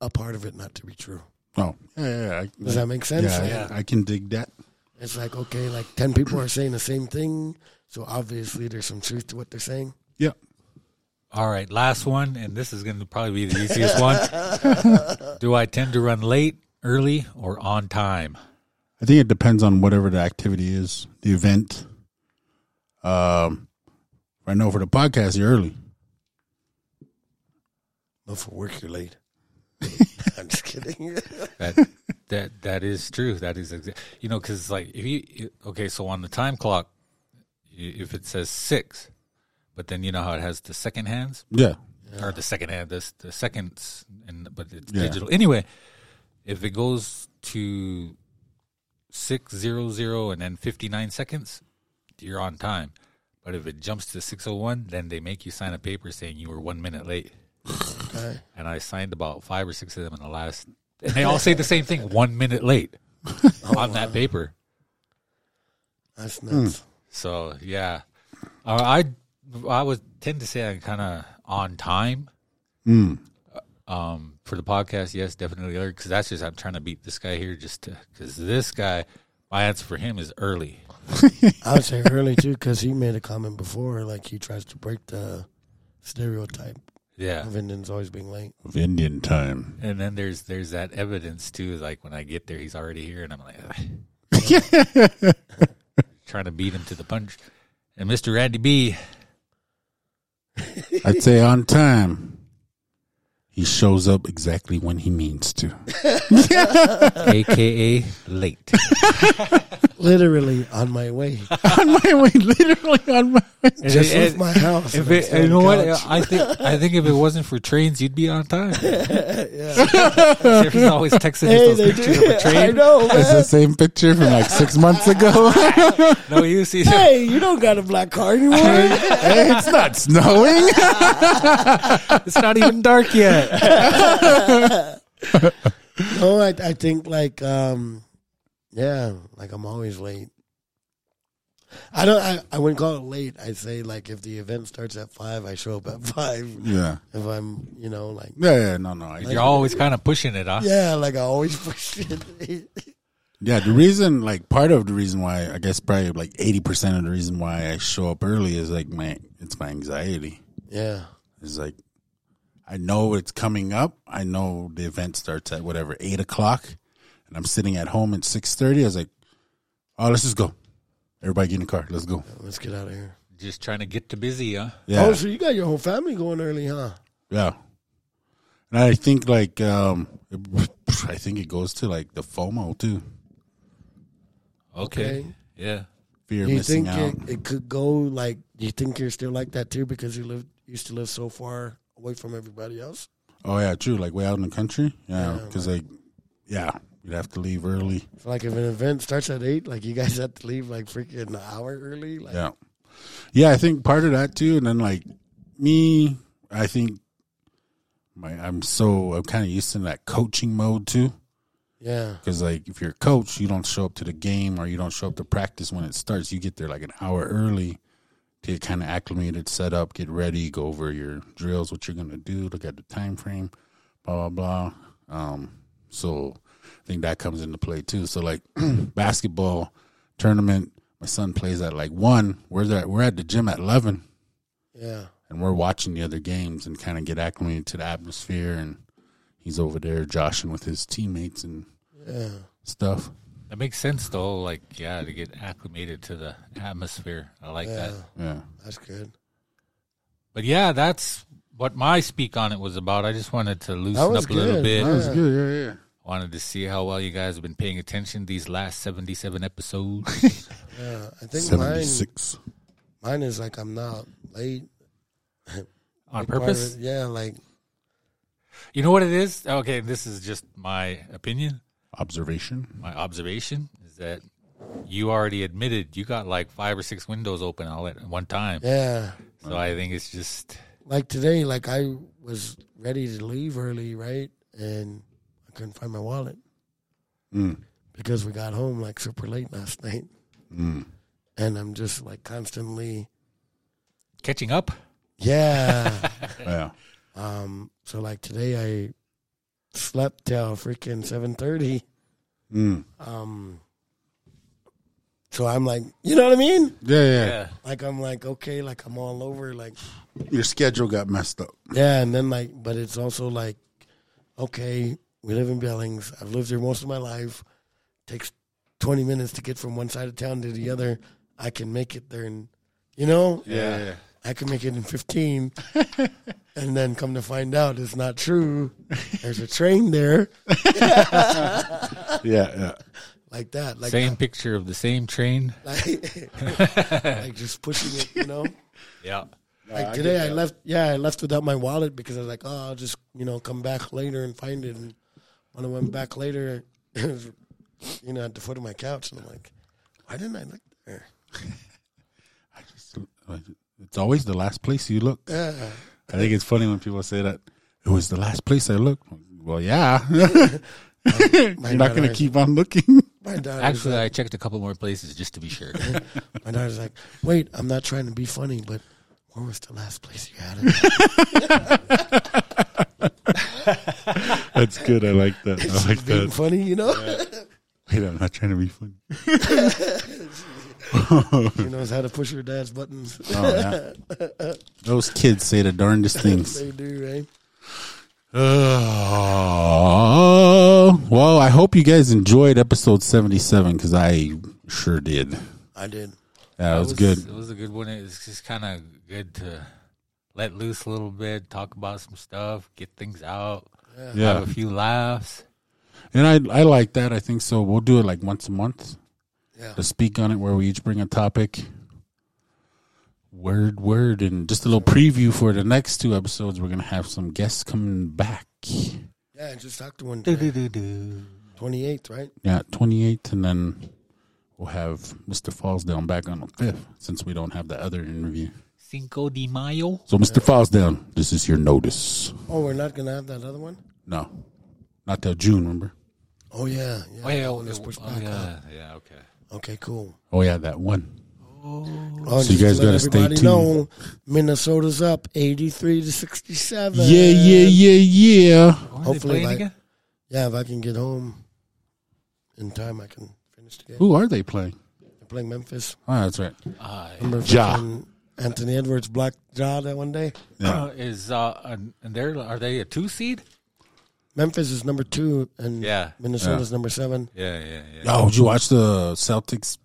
[SPEAKER 4] a part of it not to be true.
[SPEAKER 1] Oh, yeah, yeah. yeah. I,
[SPEAKER 4] Does that make sense?
[SPEAKER 1] yeah, yeah, I can dig that.
[SPEAKER 4] It's like okay, like ten people are saying the same thing, so obviously there's some truth to what they're saying.
[SPEAKER 1] Yeah.
[SPEAKER 5] All right, last one, and this is going to probably be the easiest one. Do I tend to run late, early, or on time?
[SPEAKER 1] I think it depends on whatever the activity is, the event. Um, I know for the podcast, you're early.
[SPEAKER 4] But for work, you're late. I'm just kidding.
[SPEAKER 5] That that that is true. That is exa- you know because like if you okay, so on the time clock, if it says six, but then you know how it has the second hands
[SPEAKER 1] Yeah.
[SPEAKER 5] or the second hand, this the seconds, and but it's
[SPEAKER 1] Yeah.
[SPEAKER 5] digital anyway. If it goes to six zero zero and then fifty nine seconds, you're on time. But if it jumps to six oh one, then they make you sign a paper saying you were one minute late.
[SPEAKER 4] Okay.
[SPEAKER 5] And I signed about five or six of them in the last, and they all say the same thing: one minute late on that paper.
[SPEAKER 4] That's nuts.
[SPEAKER 5] So yeah, uh, I I would tend to say I'm kind of on time.
[SPEAKER 1] Mm.
[SPEAKER 5] Um, for the podcast, yes, definitely early because that's just I'm trying to beat this guy here just to because this guy, my answer for him is early.
[SPEAKER 4] I would say early too, because he made a comment before, like he tries to break the stereotype
[SPEAKER 5] Yeah,
[SPEAKER 4] of Indians always being late.
[SPEAKER 1] Of Indian time.
[SPEAKER 5] and then there's there's that evidence too. Like when I get there, he's already here, and I'm like "Ugh." trying to beat him to the punch. And Mr. Randy B,
[SPEAKER 1] I'd say on time. He shows up exactly when he means to.
[SPEAKER 5] aka late.
[SPEAKER 4] Literally on my way.
[SPEAKER 1] on my way, literally on my way.
[SPEAKER 4] Just left my house.
[SPEAKER 5] If it, you know
[SPEAKER 4] the
[SPEAKER 5] what? I think I think if it wasn't for trains, you'd be on time. Jeffrey's always texting
[SPEAKER 4] Hey,
[SPEAKER 5] us those pictures of a
[SPEAKER 4] do. I
[SPEAKER 5] train.
[SPEAKER 4] know,
[SPEAKER 1] It's the same picture from like six months ago.
[SPEAKER 5] No, you see,
[SPEAKER 4] Hey, you don't got a black car anymore.
[SPEAKER 1] hey, it's not snowing.
[SPEAKER 5] it's not even dark yet.
[SPEAKER 4] No, I, I think like, um, yeah, like I'm always late. I don't. I, I wouldn't call it late. I'd say like if the event starts at five, I show up at five.
[SPEAKER 1] yeah.
[SPEAKER 4] If I'm, you know, like
[SPEAKER 1] Yeah, yeah, no, no. I,
[SPEAKER 5] You're always kind of pushing it, huh?
[SPEAKER 4] yeah, like I always push it.
[SPEAKER 1] Yeah, the reason, like, part of the reason why, I guess probably like 80% of the reason why I show up early is like my, it's my anxiety.
[SPEAKER 4] yeah,
[SPEAKER 1] It's like, I know it's coming up. I know the event starts at whatever, 8 o'clock. And I'm sitting at home at 6.30. I was like, oh, let's just go. Everybody get in the car. Let's go.
[SPEAKER 4] let's get out of here.
[SPEAKER 5] Just trying to get too busy, huh?
[SPEAKER 1] Yeah.
[SPEAKER 4] Oh, so you got your whole family going early, huh?
[SPEAKER 1] Yeah. And I think like, um, I think it goes to like the FOMO too.
[SPEAKER 5] Okay.
[SPEAKER 4] Okay.
[SPEAKER 5] Yeah.
[SPEAKER 1] Fear of
[SPEAKER 4] Do you
[SPEAKER 1] missing
[SPEAKER 4] think
[SPEAKER 1] out.
[SPEAKER 4] it, it could go like? You think you're still like that too because you live used to live so far away from everybody else?
[SPEAKER 1] Oh yeah, true. Like way out in the country. Yeah,
[SPEAKER 4] Yeah,
[SPEAKER 1] because like, yeah, you'd have to leave early.
[SPEAKER 4] So, like if an event starts at eight, like you guys have to leave like freaking an hour early. Like,
[SPEAKER 1] Yeah, yeah. I think part of that too, and then like me, I think my I'm so I'm kind of used to that coaching mode too.
[SPEAKER 4] yeah,
[SPEAKER 1] Because like if you're a coach, you don't show up to the game or you don't show up to practice when it starts. You get there like an hour early to get kind of acclimated, set up, get ready, go over your drills, what you're gonna do, look at the time frame, blah blah blah. Um, so I think that comes into play too. So like basketball tournament, my son plays at like one. We're there. We're at the gym at eleven
[SPEAKER 4] yeah.
[SPEAKER 1] and we're watching the other games and kind of get acclimated to the atmosphere. And he's over there joshing with his teammates and
[SPEAKER 4] Yeah.
[SPEAKER 1] stuff.
[SPEAKER 5] That makes sense, though. Like, yeah, to get acclimated to the atmosphere. I like that.
[SPEAKER 4] Yeah,
[SPEAKER 1] Yeah.
[SPEAKER 4] that's good.
[SPEAKER 5] But yeah, that's what my speak on it was about. I just wanted to loosen
[SPEAKER 4] was
[SPEAKER 5] up a little bit.
[SPEAKER 4] That was
[SPEAKER 1] good. Yeah, yeah.
[SPEAKER 5] Wanted to see how well you guys have been paying attention these last 77 episodes.
[SPEAKER 4] Yeah, I think
[SPEAKER 1] Seventy
[SPEAKER 4] mine mine is like I'm not late
[SPEAKER 5] on
[SPEAKER 4] Big of
[SPEAKER 5] purpose?
[SPEAKER 4] it- Yeah, like
[SPEAKER 5] You know what it is? Okay, this is just my opinion.
[SPEAKER 1] Observation.
[SPEAKER 5] My observation is that you already admitted you got like five or six windows open all at one time.
[SPEAKER 4] yeah,
[SPEAKER 5] So I think it's just
[SPEAKER 4] like today, like I was ready to leave early, right, and I couldn't find my wallet. because we got home like super late last night, and I'm just like constantly,
[SPEAKER 5] Catching up.
[SPEAKER 4] yeah.
[SPEAKER 1] Yeah.
[SPEAKER 4] um. So like today, I slept till freaking seven thirty.
[SPEAKER 1] Mm.
[SPEAKER 4] Um. So I'm like, you know what I mean?
[SPEAKER 1] Yeah, yeah.
[SPEAKER 4] Like I'm like, okay, like I'm all over, like
[SPEAKER 1] Your schedule got messed up.
[SPEAKER 4] Yeah, and then like, but it's also like, okay, we live in Billings. I've lived here most of my life. Takes twenty minutes to get from one side of town to the other. I can make it there, and you know,
[SPEAKER 1] Yeah.
[SPEAKER 4] I can make it in fifteen. and then come to find out, it's not true. There's a train there,
[SPEAKER 1] Yeah, yeah.
[SPEAKER 4] like that, like
[SPEAKER 5] Same picture of the same train.
[SPEAKER 4] like, like just pushing it, you know.
[SPEAKER 5] Yeah.
[SPEAKER 4] Like today, I left. Yeah, I left without my wallet because I was like, "Oh, I'll just you know come back later and find it." And when I went back later, it was you know at the foot of my couch, and I'm like, "Why didn't I look there?"
[SPEAKER 1] It's always the last place you look.
[SPEAKER 4] Yeah,
[SPEAKER 1] I think it's funny when people say that it was the last place I looked. Well, yeah.
[SPEAKER 4] my
[SPEAKER 1] You're not going to keep on looking.
[SPEAKER 4] My daughter's
[SPEAKER 5] Actually,
[SPEAKER 4] like,
[SPEAKER 5] I checked a couple more places just to be sure.
[SPEAKER 4] my daughter's like, "Wait, I'm not trying to be funny, but where was the last place you had it?"
[SPEAKER 1] That's good. I like that. I like
[SPEAKER 4] Being
[SPEAKER 1] that.
[SPEAKER 4] funny, you know.
[SPEAKER 1] Wait, I'm not trying to be funny.
[SPEAKER 4] She knows how to push her dad's buttons.
[SPEAKER 1] Oh, yeah. Those kids say the darndest things.
[SPEAKER 4] they do, right?
[SPEAKER 1] Uh, well, I hope you guys enjoyed episode 77 because I sure did.
[SPEAKER 4] I did.
[SPEAKER 1] That was,
[SPEAKER 5] It
[SPEAKER 1] good.
[SPEAKER 5] It was a good one. It's just kind of good to let loose a little bit, talk about some stuff, get things out,
[SPEAKER 1] Yeah.
[SPEAKER 5] have a few laughs.
[SPEAKER 1] And I I like that. I think so. We'll do it like once a month
[SPEAKER 4] Yeah.
[SPEAKER 1] to speak on it where we each bring a topic. Word, word, and just a little preview for the next two episodes. We're going to have some guests coming back.
[SPEAKER 4] Yeah, I just talked to one. Twenty eighth, right?
[SPEAKER 1] Yeah, 28th, and then we'll have Mr. Fallsdown back on the 5th since we don't have the other interview.
[SPEAKER 5] Cinco de Mayo.
[SPEAKER 1] So, Mr. Fallsdown, this is your notice.
[SPEAKER 4] Oh, we're not gonna have that other one.
[SPEAKER 1] No, not till June, remember?
[SPEAKER 4] Oh yeah, yeah.
[SPEAKER 5] Oh yeah,
[SPEAKER 4] that
[SPEAKER 5] oh,
[SPEAKER 4] one is
[SPEAKER 5] oh, yeah,
[SPEAKER 4] up.
[SPEAKER 5] yeah. Okay.
[SPEAKER 4] Okay, cool.
[SPEAKER 1] Oh, yeah, that one.
[SPEAKER 4] Oh,
[SPEAKER 1] So you guys gotta stay
[SPEAKER 4] everybody
[SPEAKER 1] tuned.
[SPEAKER 4] Know, Minnesota's up eighty three to sixty seven.
[SPEAKER 1] Yeah, yeah, yeah, yeah.
[SPEAKER 5] Oh, are they
[SPEAKER 4] Hopefully,
[SPEAKER 5] playing
[SPEAKER 4] like-
[SPEAKER 5] again?
[SPEAKER 4] Yeah, if I can get home in time, I can finish the game.
[SPEAKER 1] Who are they playing?
[SPEAKER 4] They're playing Memphis.
[SPEAKER 1] Oh, that's right.
[SPEAKER 5] Uh,
[SPEAKER 4] Remember
[SPEAKER 1] Ja.
[SPEAKER 4] Anthony Edwards blocked Ja that one day. Yeah.
[SPEAKER 5] is uh, and and they're are they a two seed?
[SPEAKER 4] Memphis is number two, and
[SPEAKER 5] Yeah.
[SPEAKER 4] Minnesota's number seven.
[SPEAKER 5] Yeah, yeah, yeah.
[SPEAKER 1] Oh, did you watch the Celtics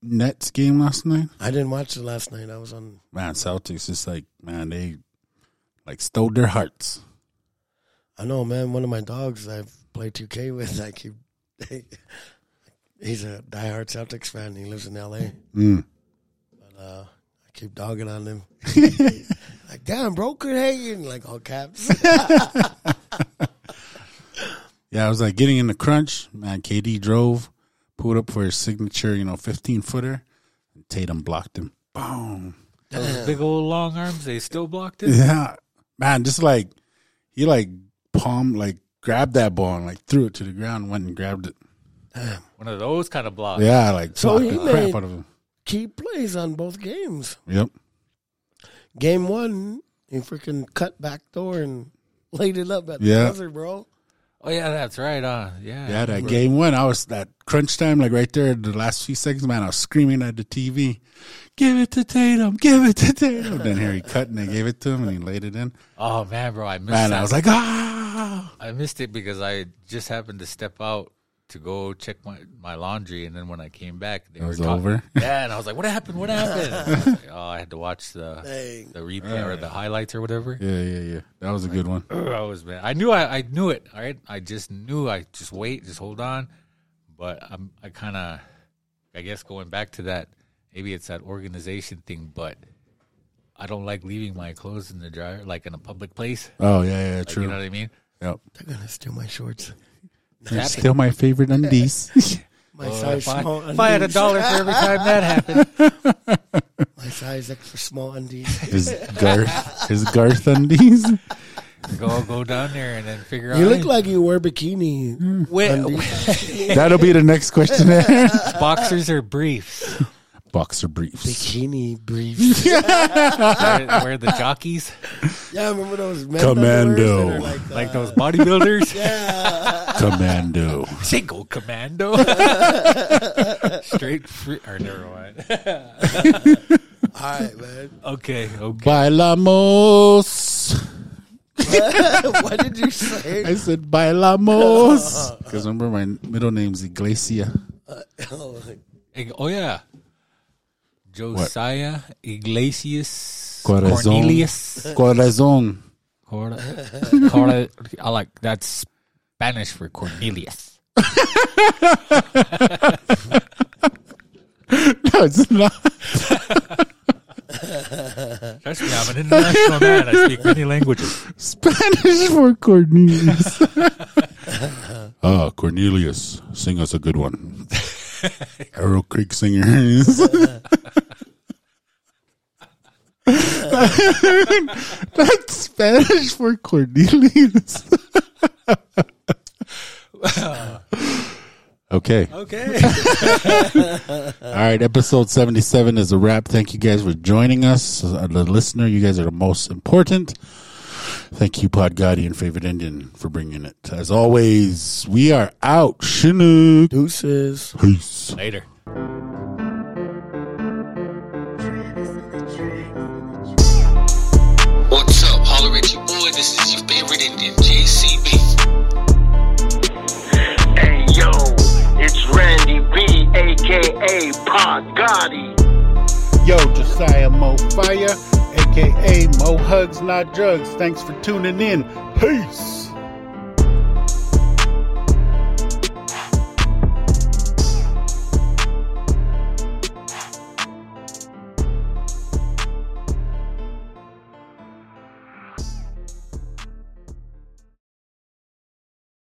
[SPEAKER 1] Nets game last night?
[SPEAKER 4] I didn't watch it last night. I was on.
[SPEAKER 1] Man, Celtics just like man, they like stole their hearts.
[SPEAKER 4] I know, man. One of my dogs I've played 2K with, I keep. he's a diehard Celtics fan. He lives in L.A.
[SPEAKER 1] Mm.
[SPEAKER 4] But uh, I keep dogging on him. like, damn, bro, could Hagen, like all caps.
[SPEAKER 1] Yeah, I was like getting in the crunch. Man, KD drove, pulled up for his signature, you know, fifteen footer. And Tatum blocked him. Boom.
[SPEAKER 5] Those big old long arms, they still blocked it.
[SPEAKER 1] Yeah, man, just like he like palm like grabbed that ball and like threw it to the ground, went and grabbed it.
[SPEAKER 5] One of those kind of blocks.
[SPEAKER 1] Yeah, like
[SPEAKER 4] So
[SPEAKER 1] blocked
[SPEAKER 4] he
[SPEAKER 1] the crap
[SPEAKER 4] made-
[SPEAKER 1] out of him.
[SPEAKER 4] Key plays on both games.
[SPEAKER 1] Yep.
[SPEAKER 4] Game one, he freaking cut back door and laid it up at the
[SPEAKER 1] Yeah.
[SPEAKER 4] buzzer, bro.
[SPEAKER 5] Oh yeah, that's right. Uh, yeah.
[SPEAKER 1] Yeah, that game one, I was that crunch time, like right there, the last few seconds, man, I was screaming at the TV, "Give it to Tatum! Give it to Tatum!" then here he cut and they gave it to him and he laid it in.
[SPEAKER 5] Oh man, bro, I missed
[SPEAKER 1] Man,
[SPEAKER 5] that.
[SPEAKER 1] I was like, ah.
[SPEAKER 5] I missed it because I just happened to step out to go check my, my laundry, and then when I came back, they
[SPEAKER 1] It
[SPEAKER 5] were
[SPEAKER 1] was
[SPEAKER 5] talk-
[SPEAKER 1] over?
[SPEAKER 5] Yeah, and I was like, "What happened? What happened?" I was like, oh, I had to watch the
[SPEAKER 4] Dang.
[SPEAKER 5] the replay or the highlights or whatever.
[SPEAKER 1] Yeah, yeah, yeah. That was a good one.
[SPEAKER 5] I was man. I knew I, I knew it. All right, I just knew. I just wait, just hold on. But I'm I kind of, I guess going back to that, maybe it's that organization thing. But I don't like leaving my clothes in the dryer, like in a public place.
[SPEAKER 1] Oh yeah, yeah,
[SPEAKER 5] Like,
[SPEAKER 1] true.
[SPEAKER 5] you know what I mean?
[SPEAKER 1] Yep.
[SPEAKER 4] They're gonna steal my shorts.
[SPEAKER 1] They're still my favorite undies.
[SPEAKER 4] My
[SPEAKER 5] Oh,
[SPEAKER 4] size
[SPEAKER 5] if, I,
[SPEAKER 4] small
[SPEAKER 5] if I had a dollar for every time that happened,
[SPEAKER 4] My size extra small undies.
[SPEAKER 1] his Garth, his Garth undies.
[SPEAKER 5] Go go down there and then figure out.
[SPEAKER 4] You look like you wear bikini.
[SPEAKER 5] Wait,
[SPEAKER 1] That'll be the next question.
[SPEAKER 5] boxers or briefs.
[SPEAKER 1] Boxer briefs.
[SPEAKER 4] Bikini briefs.
[SPEAKER 5] Where, where the jockeys,
[SPEAKER 4] yeah, remember those men
[SPEAKER 1] Commando.
[SPEAKER 4] that are Like, the-
[SPEAKER 5] like those bodybuilders.
[SPEAKER 4] yeah.
[SPEAKER 1] Commando.
[SPEAKER 5] Single commando. Straight free. Or never mind.
[SPEAKER 4] All right, man.
[SPEAKER 5] Okay. Okay.
[SPEAKER 1] Bailamos.
[SPEAKER 4] what did you say?
[SPEAKER 1] I said bailamos. Because remember, my middle name's Iglesia.
[SPEAKER 4] Uh, oh,
[SPEAKER 5] Ig- Oh yeah. Josiah Iglesias
[SPEAKER 1] Corazon.
[SPEAKER 5] Cornelius.
[SPEAKER 1] Corazon.
[SPEAKER 5] Cor- Cor- I like that's Spanish for Cornelius.
[SPEAKER 1] No, it's not.
[SPEAKER 5] Trust me, I'm an international man. I speak many languages.
[SPEAKER 1] Spanish for Cornelius. Ah, Cornelius, sing us a good one. Arrow Creek Singers. That's Spanish for Cornelius. okay.
[SPEAKER 5] Okay.
[SPEAKER 1] All right, episode 77 is a wrap. Thank you guys for joining us. Uh, the listener, you guys are the most important. Thank you, Pod Guardian, Favorite Indian, for bringing it. As always, we are out. Chinook.
[SPEAKER 4] deuces.
[SPEAKER 1] Peace.
[SPEAKER 5] Later.
[SPEAKER 2] What's up? Holler at your boy. This is your favorite Indian, JCB.
[SPEAKER 9] Hey yo, it's Randy B, aka Pod Gotti.
[SPEAKER 6] Yo, Josiah Mo Fire, aka Mo Hugs Not Drugs. Thanks for tuning in. Peace.